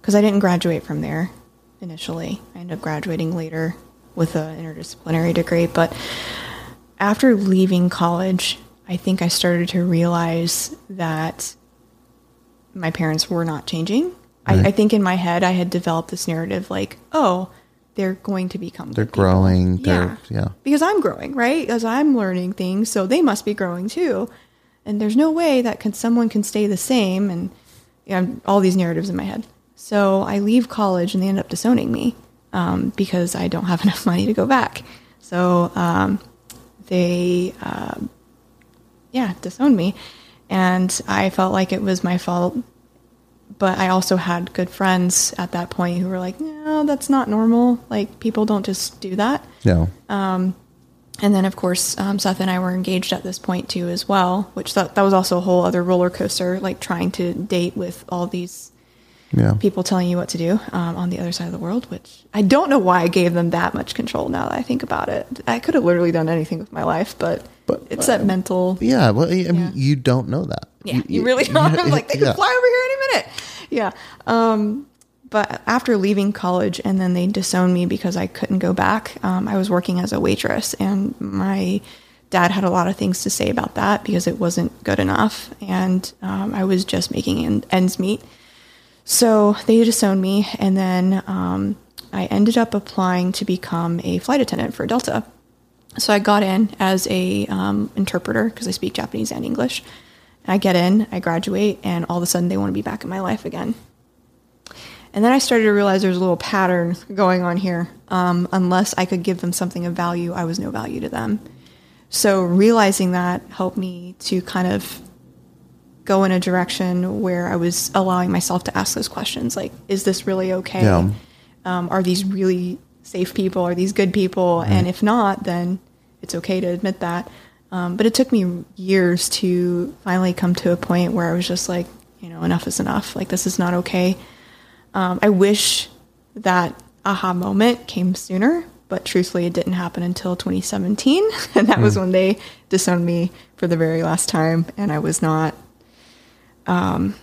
because I didn't graduate from there initially. I ended up graduating later with an interdisciplinary degree. But after leaving college, I think I started to realize that my parents were not changing. I, I think in my head, I had developed this narrative like, oh, they're going to become
They're growing. They're yeah.
Because I'm growing, right? Because I'm learning things, so they must be growing too. And there's no way that can, someone can stay the same. And you know, all these narratives in my head. So I leave college and they end up disowning me um, because I don't have enough money to go back. So um, they, uh, yeah, disowned me. And I felt like it was my fault. But I also had good friends at that point who were like, no, that's not normal. Like, people don't just do that.
Yeah.
And then, of course, um, Seth and I were engaged at this point too, as well, which that, that was also a whole other roller coaster, like trying to date with all these
Yeah.
people telling you what to do um, on the other side of the world, which I don't know why I gave them that much control now that I think about it. I could have literally done anything with my life, but,
But,
it's that mental.
Yeah. Well, I mean,
Yeah.
you don't know that.
Yeah, you, really don't. I'm like, they could
yeah.
fly over here any minute. Yeah. Um, but after leaving college and then they disowned me because I couldn't go back, um, I was working as a waitress and my dad had a lot of things to say about that because it wasn't good enough. And um, I was just making ends meet. So they disowned me. And then um, I ended up applying to become a flight attendant for Delta. So I got in as a um, interpreter because I speak Japanese and English. I get in, I graduate, and all of a sudden they want to be back in my life again. And then I started to realize there's a little pattern going on here. Um, unless I could give them something of value, I was no value to them. So realizing that helped me to kind of go in a direction where I was allowing myself to ask those questions like, is this really okay?
Yeah.
Um, are these really safe people? Are these good people? And if not, then it's okay to admit that. Um, but it took me years to finally come to a point where I was just like, you know, enough is enough. Like, this is not okay. Um, I wish that aha moment came sooner, but truthfully, it didn't happen until 2017. And that was when they disowned me for the very last time. And I was not, um,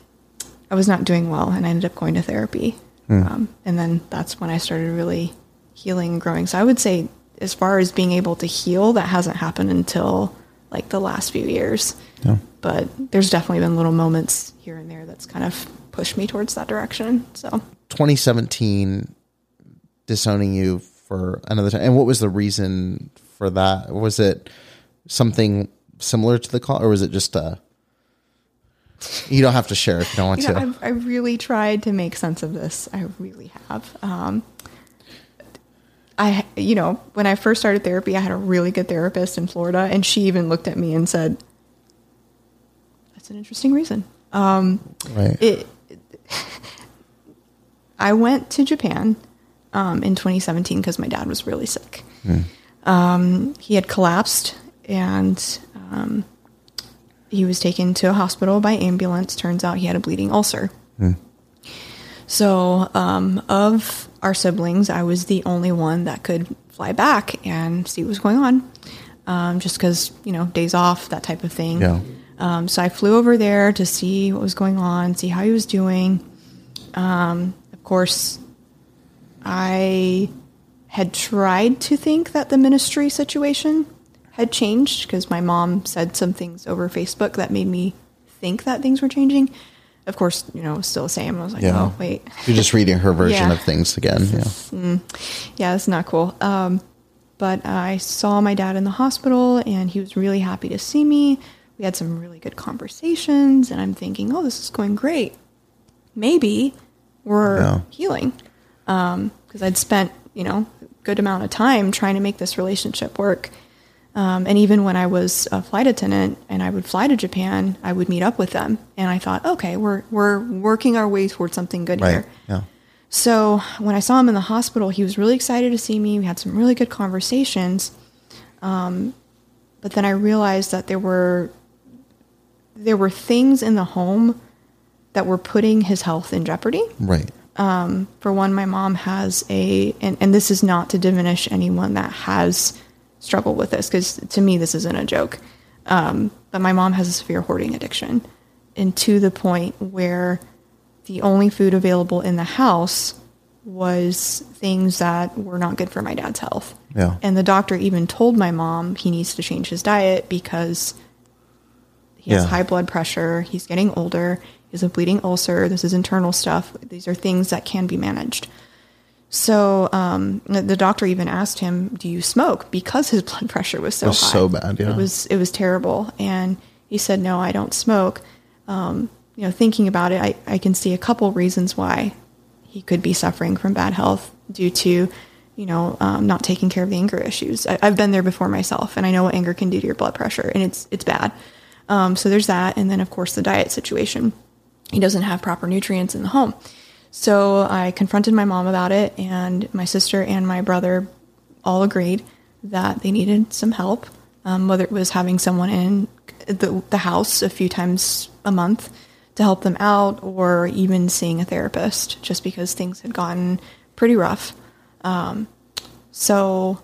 I was not doing well. And I ended up going to therapy. Um, and then that's when I started really healing and growing. So I would say, as far as being able to heal, that hasn't happened until like the last few years.
Yeah.
But there's definitely been little moments here and there that's kind of pushed me towards that direction. So
2017 disowning you for another time. And what was the reason for that? Was it something similar to the call, or was it just a? You don't have to share if you don't want
you know,
to.
I've, I really tried to make sense of this. I really have. Um, I, you know, when I first started therapy, I had a really good therapist in Florida, and she even looked at me and said, "That's an interesting reason." Um,
right.
it, I went to Japan um, in 2017 because my dad was really sick. Um, he had collapsed and um, he was taken to a hospital by ambulance. Turns out he had a bleeding ulcer. So, um, of our siblings, I was the only one that could fly back and see what was going on. Um, just because, you know, days off, that type of thing.
Yeah.
Um, so I flew over there to see what was going on, see how he was doing. Um, of course, I had tried to think that the ministry situation had changed because my mom said some things over Facebook that made me think that things were changing. Of course, you know, still the same. I was like,
Yeah.
oh, wait.
You're just reading her version
Yeah.
of things again. Yeah.
Yeah, it's not cool. Um, but I saw my dad in the hospital and he was really happy to see me. We had some really good conversations, and I'm thinking, oh, this is going great. Maybe we're
Yeah.
healing. Because I'd spent, you know, a good amount of time trying to make this relationship work. Um, and even when I was a flight attendant and I would fly to Japan, I would meet up with them. And I thought, okay, we're, we're working our way towards something good
Right.
here.
Yeah.
So when I saw him in the hospital, he was really excited to see me. We had some really good conversations. Um, but then I realized that there were there were things in the home that were putting his health in jeopardy.
Right.
For one, my mom has a, and, and this is not to diminish anyone that has struggled with this, because to me, this isn't a joke. Um, but my mom has a severe hoarding addiction, and to the point where the only food available in the house was things that were not good for my dad's health.
Yeah.
And the doctor even told my mom he needs to change his diet because he has
Yeah.
high blood pressure, he's getting older, he has a bleeding ulcer, this is internal stuff. These are things that can be managed. So um, the doctor even asked him, "Do you smoke?" Because his blood pressure was so
was
high.
so bad, yeah.
It was it was terrible, and he said, "No, I don't smoke." Um, you know, thinking about it, I, I can see a couple reasons why he could be suffering from bad health due to, you know, um, not taking care of the anger issues. I, I've been there before myself, and I know what anger can do to your blood pressure, and it's it's bad. Um, so there's that, and then of course the diet situation. He doesn't have proper nutrients in the home. So I confronted my mom about it, and my sister and my brother all agreed that they needed some help, um, whether it was having someone in the, the house a few times a month to help them out, or even seeing a therapist, just because things had gotten pretty rough. Um, so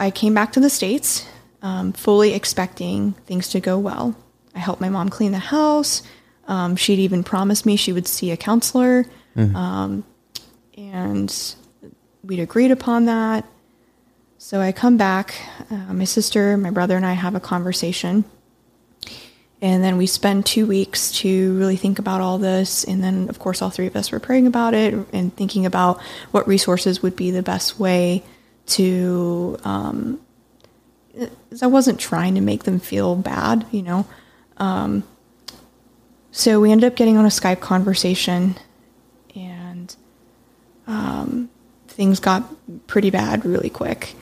I came back to the States, um, fully expecting things to go well. I helped my mom clean the house. Um, she'd even promised me she would see a counselor. Um, and we'd agreed upon that. So I come back. Uh, my sister, my brother, and I have a conversation. And then we spend two weeks to really think about all this. And then, of course, all three of us were praying about it and thinking about what resources would be the best way to. Um, I wasn't trying to make them feel bad, you know. Um, so we ended up getting on a Skype conversation, and um, things got pretty bad really quick.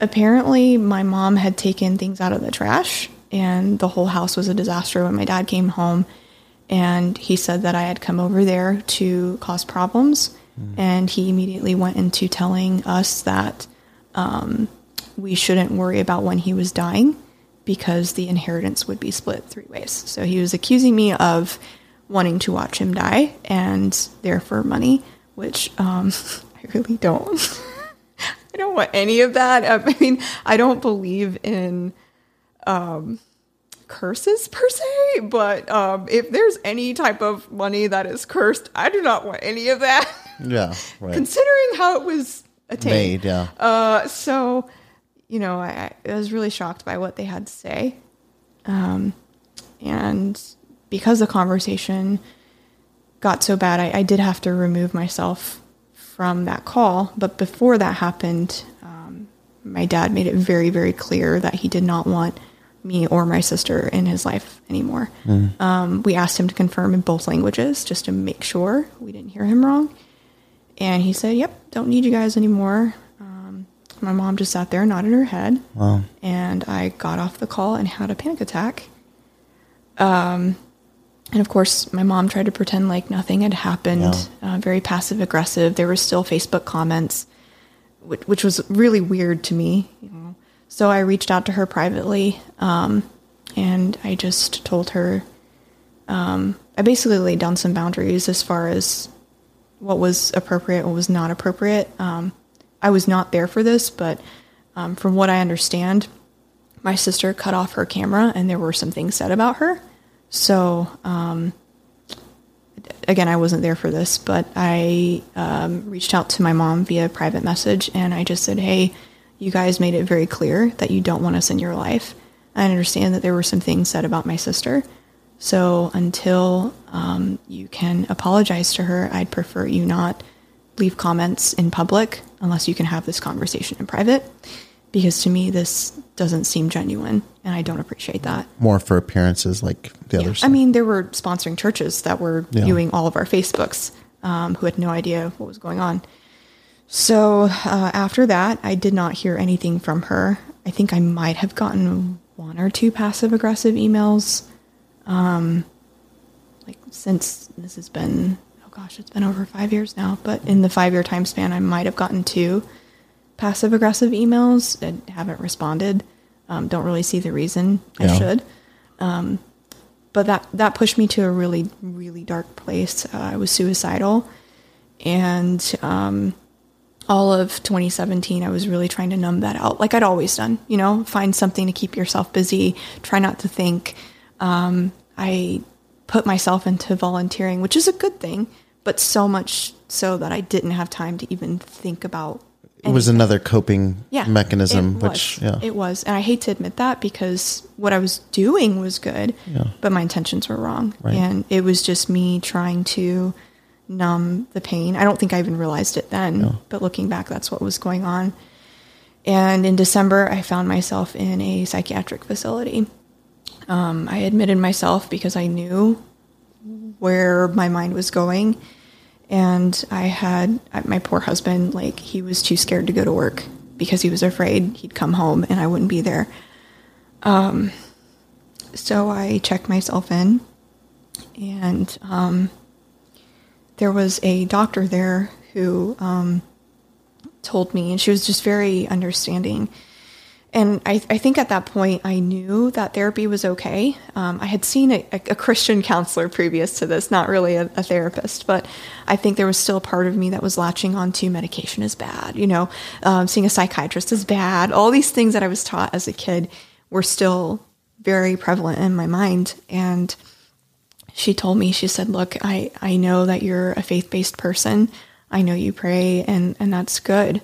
Apparently, my mom had taken things out of the trash, and the whole house was a disaster when my dad came home. And he said that I had come over there to cause problems, and he immediately went into telling us that um, we shouldn't worry about when he was dying because the inheritance would be split three ways. So he was accusing me of wanting to watch him die and therefore money, which um, I really don't. I don't want any of that. I mean, I don't believe in um, curses per se, but um, if there's any type of money that is cursed, I do not want any of that.
Yeah, right.
Considering how it was attained.
Made, yeah.
Uh, so, you know, I, I was really shocked by what they had to say. Um, and because the conversation got so bad, I, I did have to remove myself from that call. But before that happened, um, my dad made it very, very clear that he did not want me or my sister in his life anymore. Um, we asked him to confirm in both languages just to make sure we didn't hear him wrong. And he said, Yep, don't need you guys anymore. My mom just sat there, nodded her head.
Wow.
And I got off the call and had a panic attack. Um, and of course, my mom tried to pretend like nothing had happened, uh, very passive aggressive. There were still Facebook comments, which, which was really weird to me. You know? So I reached out to her privately um, and I just told her, um, I basically laid down some boundaries as far as what was appropriate, what was not appropriate. Um, I was not there for this, but um, from what I understand, my sister cut off her camera and there were some things said about her. So, um, again, I wasn't there for this, but I um, reached out to my mom via private message and I just said, hey, you guys made it very clear that you don't want us in your life. I understand that there were some things said about my sister. So until um, you can apologize to her, I'd prefer you not leave comments in public unless you can have this conversation in private. Because to me, this doesn't seem genuine, and I don't appreciate that.
More for appearances like the
Yeah.
others.
I mean, there were sponsoring churches that were
Yeah.
viewing all of our Facebooks um, who had no idea what was going on. So uh, after that, I did not hear anything from her. I think I might have gotten one or two passive aggressive emails. Um, like since this has been, gosh, it's been over five years now. But in the five year time span, I might have gotten two passive aggressive emails that haven't responded. Um, don't really see the reason I
Yeah.
should but that that pushed me to a really really dark place. Uh, I was suicidal, and um, all of 2017, I was really trying to numb that out, like I'd always done. You know, find something to keep yourself busy. Try not to think. Um, I put myself into volunteering, which is a good thing, but so much so that I didn't have time to even think about.
it was another coping
yeah,
mechanism, which yeah,
it was, and I hate to admit that because what I was doing was good,
Yeah.
but my intentions were wrong,
Right.
and it was just me trying to numb the pain. I don't think I even realized it then, but looking back, that's what was going on. And in December, I found myself in a psychiatric facility. Um, I admitted myself because I knew where my mind was going. And I had my poor husband, like, he was too scared to go to work because he was afraid he'd come home and I wouldn't be there. Um, so I checked myself in, and um, there was a doctor there who um, told me, and she was just very understanding. And I, I think at that point I knew that therapy was okay. Um, I had seen a, a Christian counselor previous to this, not really a, a therapist, but I think there was still a part of me that was latching onto medication is bad. You know, um, seeing a psychiatrist is bad. All these things that I was taught as a kid were still very prevalent in my mind. And she told me, she said, Look, I, I know that you're a faith based person. I know you pray, and, and that's good.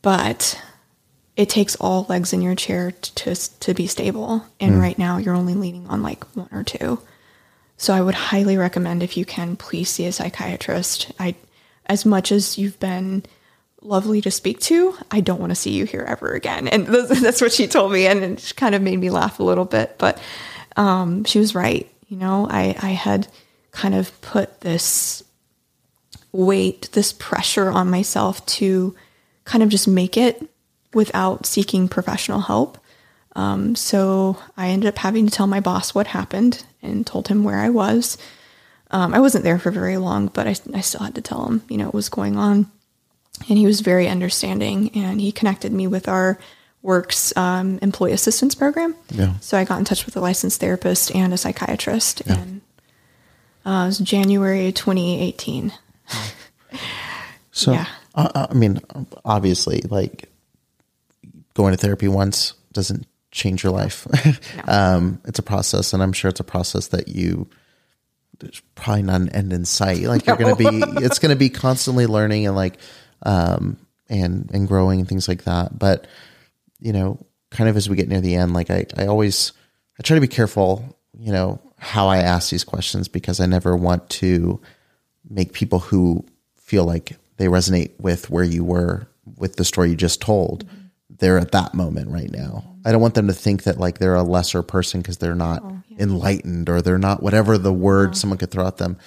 But it takes all legs in your chair to, to, to be stable. And right now, you're only leaning on like one or two. So I would highly recommend if you can, please see a psychiatrist. I, as much as you've been lovely to speak to, I don't want to see you here ever again. And that's that's what she told me, and it kind of made me laugh a little bit. But um, she was right. You know, I I had kind of put this weight, this pressure on myself to kind of just make it without seeking professional help. Um, so I ended up having to tell my boss what happened and told him where I was. Um, I wasn't there for very long, but I, I still had to tell him, you know, what was going on. And he was very understanding and he connected me with our Works um, employee assistance program.
Yeah.
So I got in touch with a licensed therapist and a psychiatrist, and uh, it was January 2018.
So,
Yeah.
uh, I mean, obviously, like going to therapy once doesn't change your life. um, it's a process, and I'm sure it's a process that you. There's probably not an end in sight. Like you're going to be, it's going to be constantly learning and like, um, and and growing and things like that. But you know, kind of as we get near the end, like I, I always, I try to be careful, you know, how I ask these questions because I never want to make people who feel like they resonate with where you were with the story you just told. They're at that moment right now. I don't want them to think that like they're a lesser person because they're not oh, enlightened or they're not whatever the word uh-huh. someone could throw at them.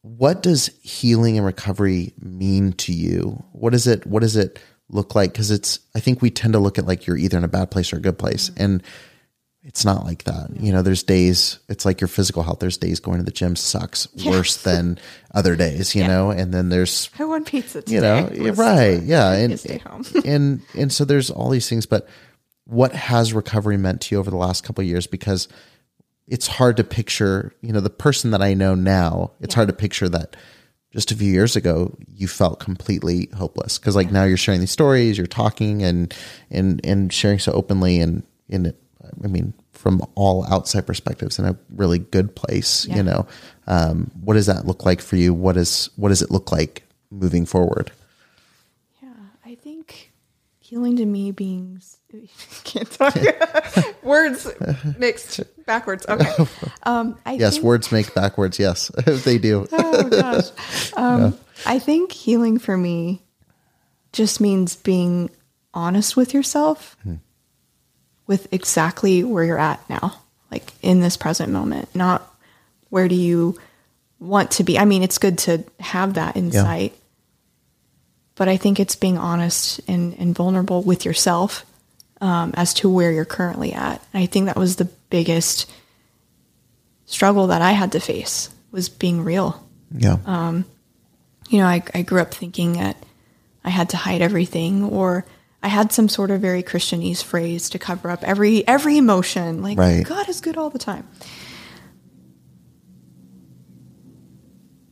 What does healing and recovery mean to you? What is it? What does it look like? Because it's, I think we tend to look at like you're either in a bad place or a good place. Mm-hmm. And it's not like that. You know, there's days, it's like your physical health. There's days going to the gym sucks worse than other days, you know, and then there's,
I want pizza today.
you know, yeah,
Let's-
right. Yeah. And,
stay home.
and, and so there's all these things, but what has recovery meant to you over the last couple of years? Because it's hard to picture, you know, the person that I know now, it's hard to picture that just a few years ago you felt completely hopeless because like now you're sharing these stories you're talking and and and sharing so openly and in it i mean from all outside perspectives in a really good place
Yeah.
you know um, what does that look like for you what is what does it look like moving forward
Yeah, I think healing to me being can't talk words mixed backwards. Okay. Um, I
yes
think,
words make backwards yes they do
Oh gosh. Um, I think healing for me just means being honest with yourself, with exactly where you're at now, like in this present moment, not where do you want to be. I mean, it's good to have that insight, but I think it's being honest and, and vulnerable with yourself um, as to where you're currently at. And I think that was the biggest struggle that I had to face was being real
yeah
you know, I, I grew up thinking that I had to hide everything or I had some sort of very Christianese phrase to cover up every every emotion. Like
Right.
God is good all the time.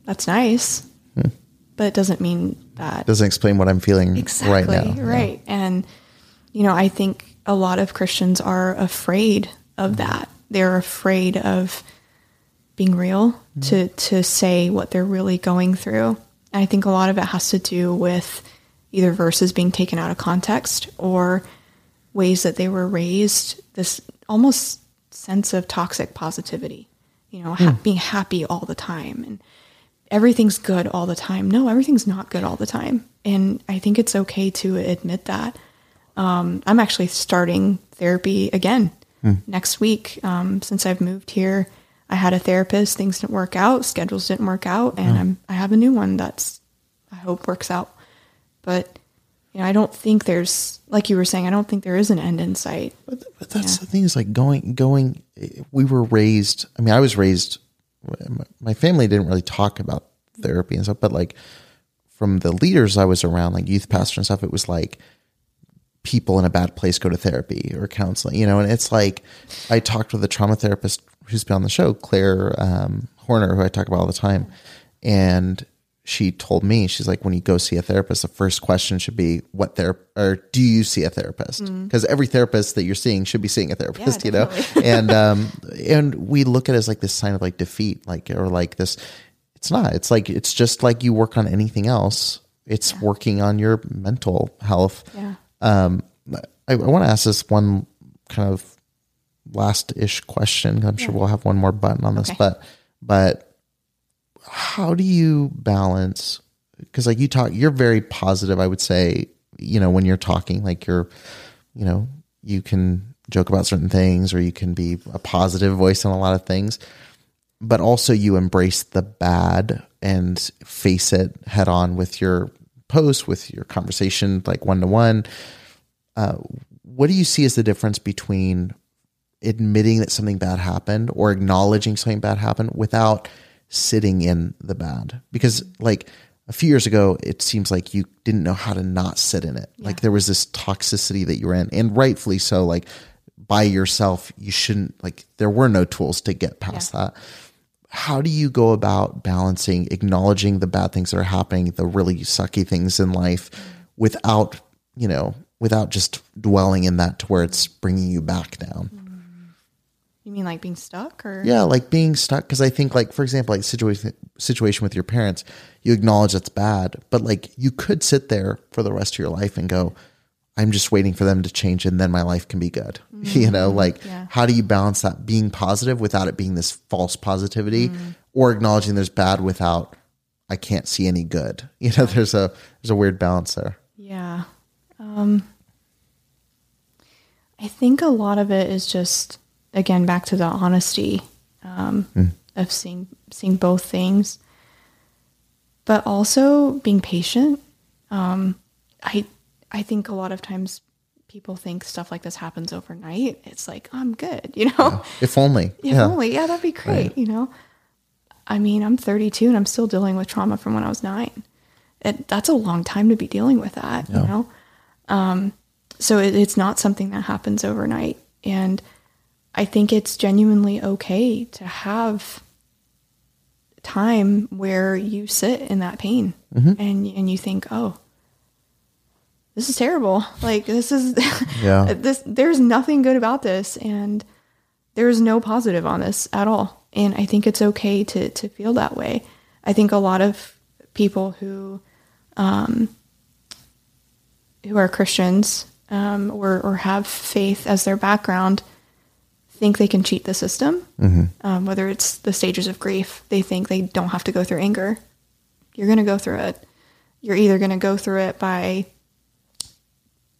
That's nice. Hmm. But it doesn't mean that
doesn't explain what i'm feeling
exactly
right now
right. And you know, I think a lot of Christians are afraid of mm-hmm. that. They're afraid of being real mm-hmm. to to say what they're really going through. And I think a lot of it has to do with either verses being taken out of context or ways that they were raised. This almost sense of toxic positivity, you know, ha- being happy all the time and everything's good all the time. No, everything's not good all the time. And I think it's okay to admit that. Um, I'm actually starting therapy again next week. Um, since I've moved here, I had a therapist. Things didn't work out. Schedules didn't work out, and I'm I have a new one that's I hope works out. But you know, I don't think there's like you were saying. I don't think there is an end in sight.
But, but that's the thing is like going going. We were raised. I mean, I was raised. My family didn't really talk about therapy and stuff, but like from the leaders I was around, like youth pastor and stuff, it was like people in a bad place go to therapy or counseling, you know. And it's like I talked with a trauma therapist who's been on the show, Claire um, Horner, who I talk about all the time, and she told me she's like when you go see a therapist the first question should be what therapist or do you see a therapist? Because every therapist that you're seeing should be seeing a therapist you know? and um and we look at it as like this sign of like defeat like or like this it's not. It's like it's just like you work on anything else. It's working on your mental health.
Yeah.
um i, I want to ask this one kind of last ish question i'm sure we'll have one more button on this
Okay.
but but how do you balance because like you talk you're very positive i would say you know when you're talking like you're you know you can joke about certain things or you can be a positive voice on a lot of things but also you embrace the bad and face it head on with your post with your conversation like one to one what do you see as the difference between admitting that something bad happened or acknowledging something bad happened without sitting in the bad because like a few years ago, it seems like you didn't know how to not sit in it. Like there was this toxicity that you were in, and rightfully so. Like by yourself, you shouldn't, like, there were no tools to get past that. How do you go about balancing, acknowledging the bad things that are happening, the really sucky things in life without, you know, without just dwelling in that to where it's bringing you back down?
You mean like being stuck or?
Yeah, like being stuck. Because I think, like for example, like situation situation with your parents, you acknowledge that's bad, but like you could sit there for the rest of your life and go, "I'm just waiting for them to change, and then my life can be good." you know, like
yeah.
how do you balance that being positive without it being this false positivity, or acknowledging there's bad without I can't see any good. You know, there's a there's a weird balance there.
Yeah. Um, I think a lot of it is just again back to the honesty um, of seeing seeing both things, but also being patient. Um, I I think a lot of times people think stuff like this happens overnight. It's like "Oh, I'm good, you know.
If only,
If
yeah,
only, yeah, that'd be great, you know. I mean, I'm 32 and I'm still dealing with trauma from when I was nine. It, that's a long time to be dealing with that, you know. Um, so it, it's not something that happens overnight, and I think it's genuinely okay to have time where you sit in that pain and and you think, oh, this is terrible. Like this is
Yeah.
this. There's nothing good about this, and there's no positive on this at all. And I think it's okay to to feel that way. I think a lot of people who um, who are Christians um, or or have faith as their background think they can cheat the system. Um, whether it's the stages of grief, they think they don't have to go through anger. You're going to go through it. You're either going to go through it by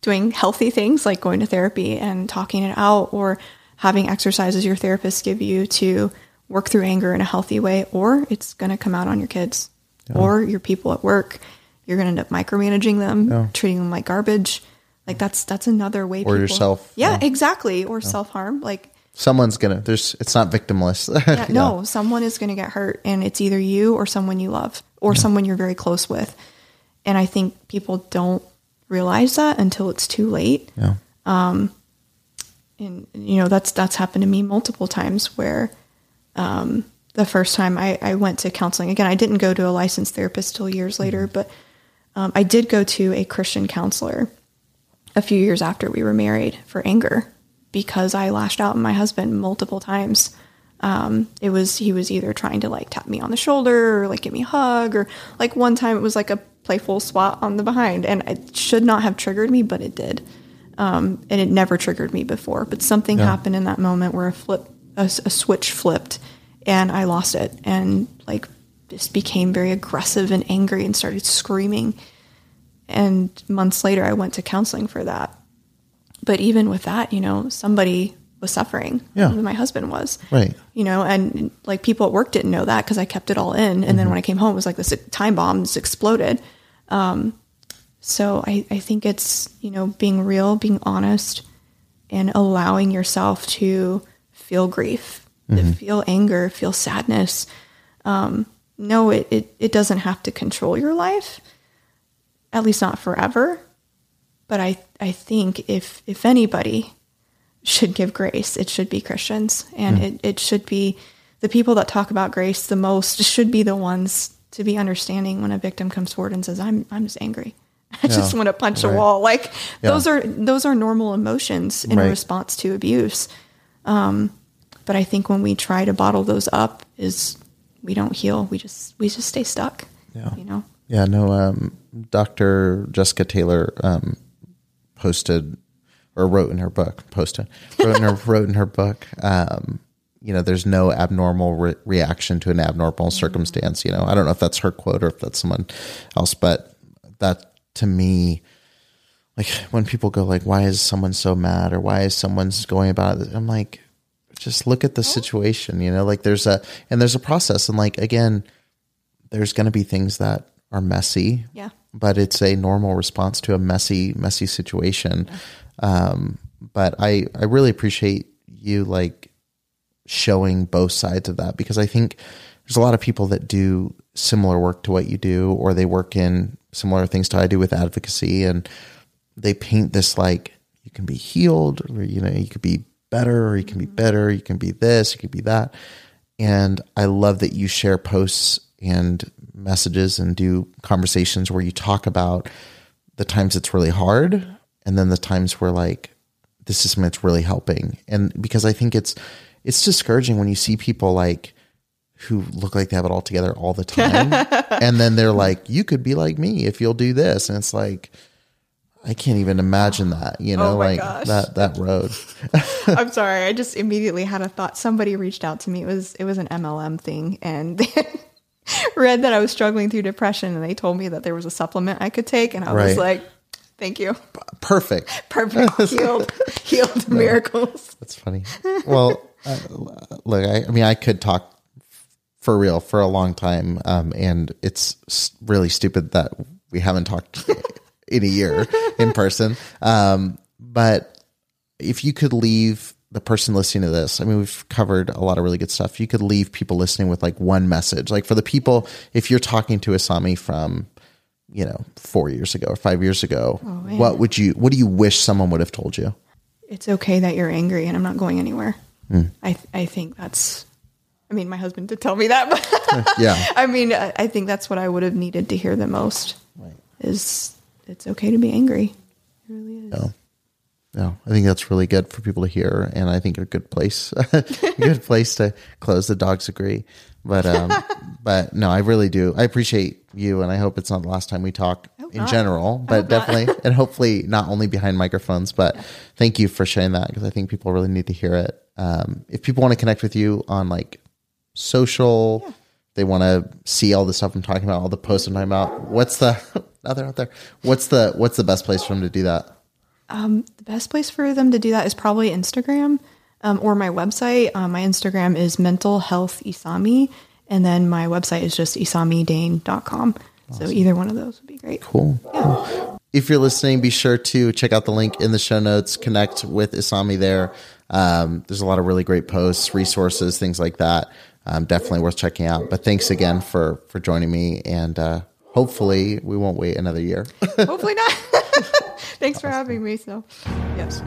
doing healthy things like going to therapy and talking it out or having exercises your therapist give you to work through anger in a healthy way or it's going to come out on your kids or your people at work. You're going to end up micromanaging them treating them like garbage. Like that's that's another way
Or yourself,
yeah,
yeah.
exactly. Or self-harm. Like
someone's gonna. There's. It's not victimless.
yeah, no, someone is going to get hurt, and it's either you or someone you love or someone you're very close with. And I think people don't realize that until it's too late.
Yeah.
And you know that's that's happened to me multiple times. Where um, the first time I, I went to counseling again, I didn't go to a licensed therapist till years later, but um, I did go to a Christian counselor a few years after we were married for anger because I lashed out at my husband multiple times. Um, it was he was either trying to like tap me on the shoulder or like give me a hug or like one time it was like a playful swat on the behind and it should not have triggered me, but it did. Um, and it never triggered me before, but something happened in that moment where a flip a, a switch flipped and I lost it and like just became very aggressive and angry and started screaming. And months later, I went to counseling for that. But even with that, you know, somebody was suffering.
Yeah.
My husband was.
Right.
You know, and like people at work didn't know that because I kept it all in. And then when I came home, it was like this time bomb just exploded. Um, so I, I think it's, you know, being real, being honest, and allowing yourself to feel grief, to feel anger, feel sadness. Um, no, it, it, it doesn't have to control your life, at least not forever. But I, I think if, if anybody should give grace, it should be Christians. And it, it should be the people that talk about grace the most should be the ones to be understanding when a victim comes forward and says, I'm, I'm just angry. I just want to punch a wall. Like those are, those are normal emotions in
Right.
response to abuse. Um, but I think when we try to bottle those up is we don't heal. We just, we just stay stuck,
Yeah.
you know?
Yeah, no. Um, Dr. Jessica Taylor um, posted or wrote in her book. Posted wrote in her wrote in her book. Um, you know, there's no abnormal re- reaction to an abnormal circumstance. You know, I don't know if that's her quote or if that's someone else, but that to me, like when people go like, "Why is someone so mad?" or "Why is someone's going about it?" I'm like, just look at the situation. You know, like there's a and there's a process, and like again, there's going to be things that are messy.
Yeah.
But it's a normal response to a messy, messy situation. Um, but I, I really appreciate you like showing both sides of that because I think there's a lot of people that do similar work to what you do, or they work in similar things to I do with advocacy, and they paint this like you can be healed, or you know, you could be better, or you can be better, you can be this, you can be that. And I love that you share posts and messages and do conversations where you talk about the times it's really hard and then the times where like this is something that's really helping. And because I think it's it's discouraging when you see people like who look like they have it all together all the time. and then they're like, you could be like me if you'll do this. And it's like, I can't even imagine that, you know,
Oh
like
gosh.
that, that road.
I'm sorry. I just immediately had a thought. Somebody reached out to me. It was it was an MLM thing, and read that I was struggling through depression, and they told me that there was a supplement I could take, and I
Right.
was like, "Thank you,
Perfect.
perfect, healed, healed, miracles."
That's funny. Well, uh, look, I, I mean, I could talk for real for a long time. Um, and it's really stupid that we haven't talked in a year in person. Um, but if you could leave the person listening to this, I mean, we've covered a lot of really good stuff. You could leave people listening with like one message, like for the people, if you're talking to Asami from, you know, four years ago or five years ago, what would you, what do you wish someone would have told you?
It's okay that you're angry, and I'm not going anywhere.
Hmm.
I I think that's. I mean, my husband did tell me that, but
Yeah.
I mean, I, think that's what I would have needed to hear the most. Is it's okay to be angry. It really is.
No. No, I think that's really good for people to hear, and I think a good place, a good place to close. The dogs agree, but um, but no, I really do. I appreciate you, and I hope it's not the last time we talk in
not.
general, but definitely, and hopefully not only behind microphones. But thank you for sharing that because I think people really need to hear it. Um, if people want to connect with you on like social, they want to see all the stuff I'm talking about, all the posts I'm talking about. What's the now they're out there? What's the what's the best place for them to do that?
The best place for them to do that is probably Instagram um, or my website. Um, my Instagram is mental health isami, and then my website is just isamidane.com. So either one of those would be great.
Cool. If you're listening, be sure to check out the link in the show notes. Connect with Isami there. Um, there's a lot of really great posts, resources, things like that. Um, definitely worth checking out. But thanks again for for joining me, and uh, hopefully we won't wait another year.
Hopefully not. Thanks for having me. So, yes.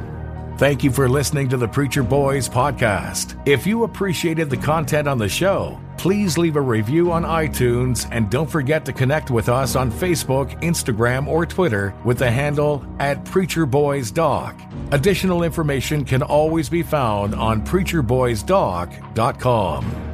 Thank you for listening to the Preacher Boys podcast. If you appreciated the content on the show, please leave a review on iTunes and don't forget to connect with us on Facebook, Instagram, or Twitter with the handle at Preacher Boys Doc. Additional information can always be found on preacherboysdoc.com.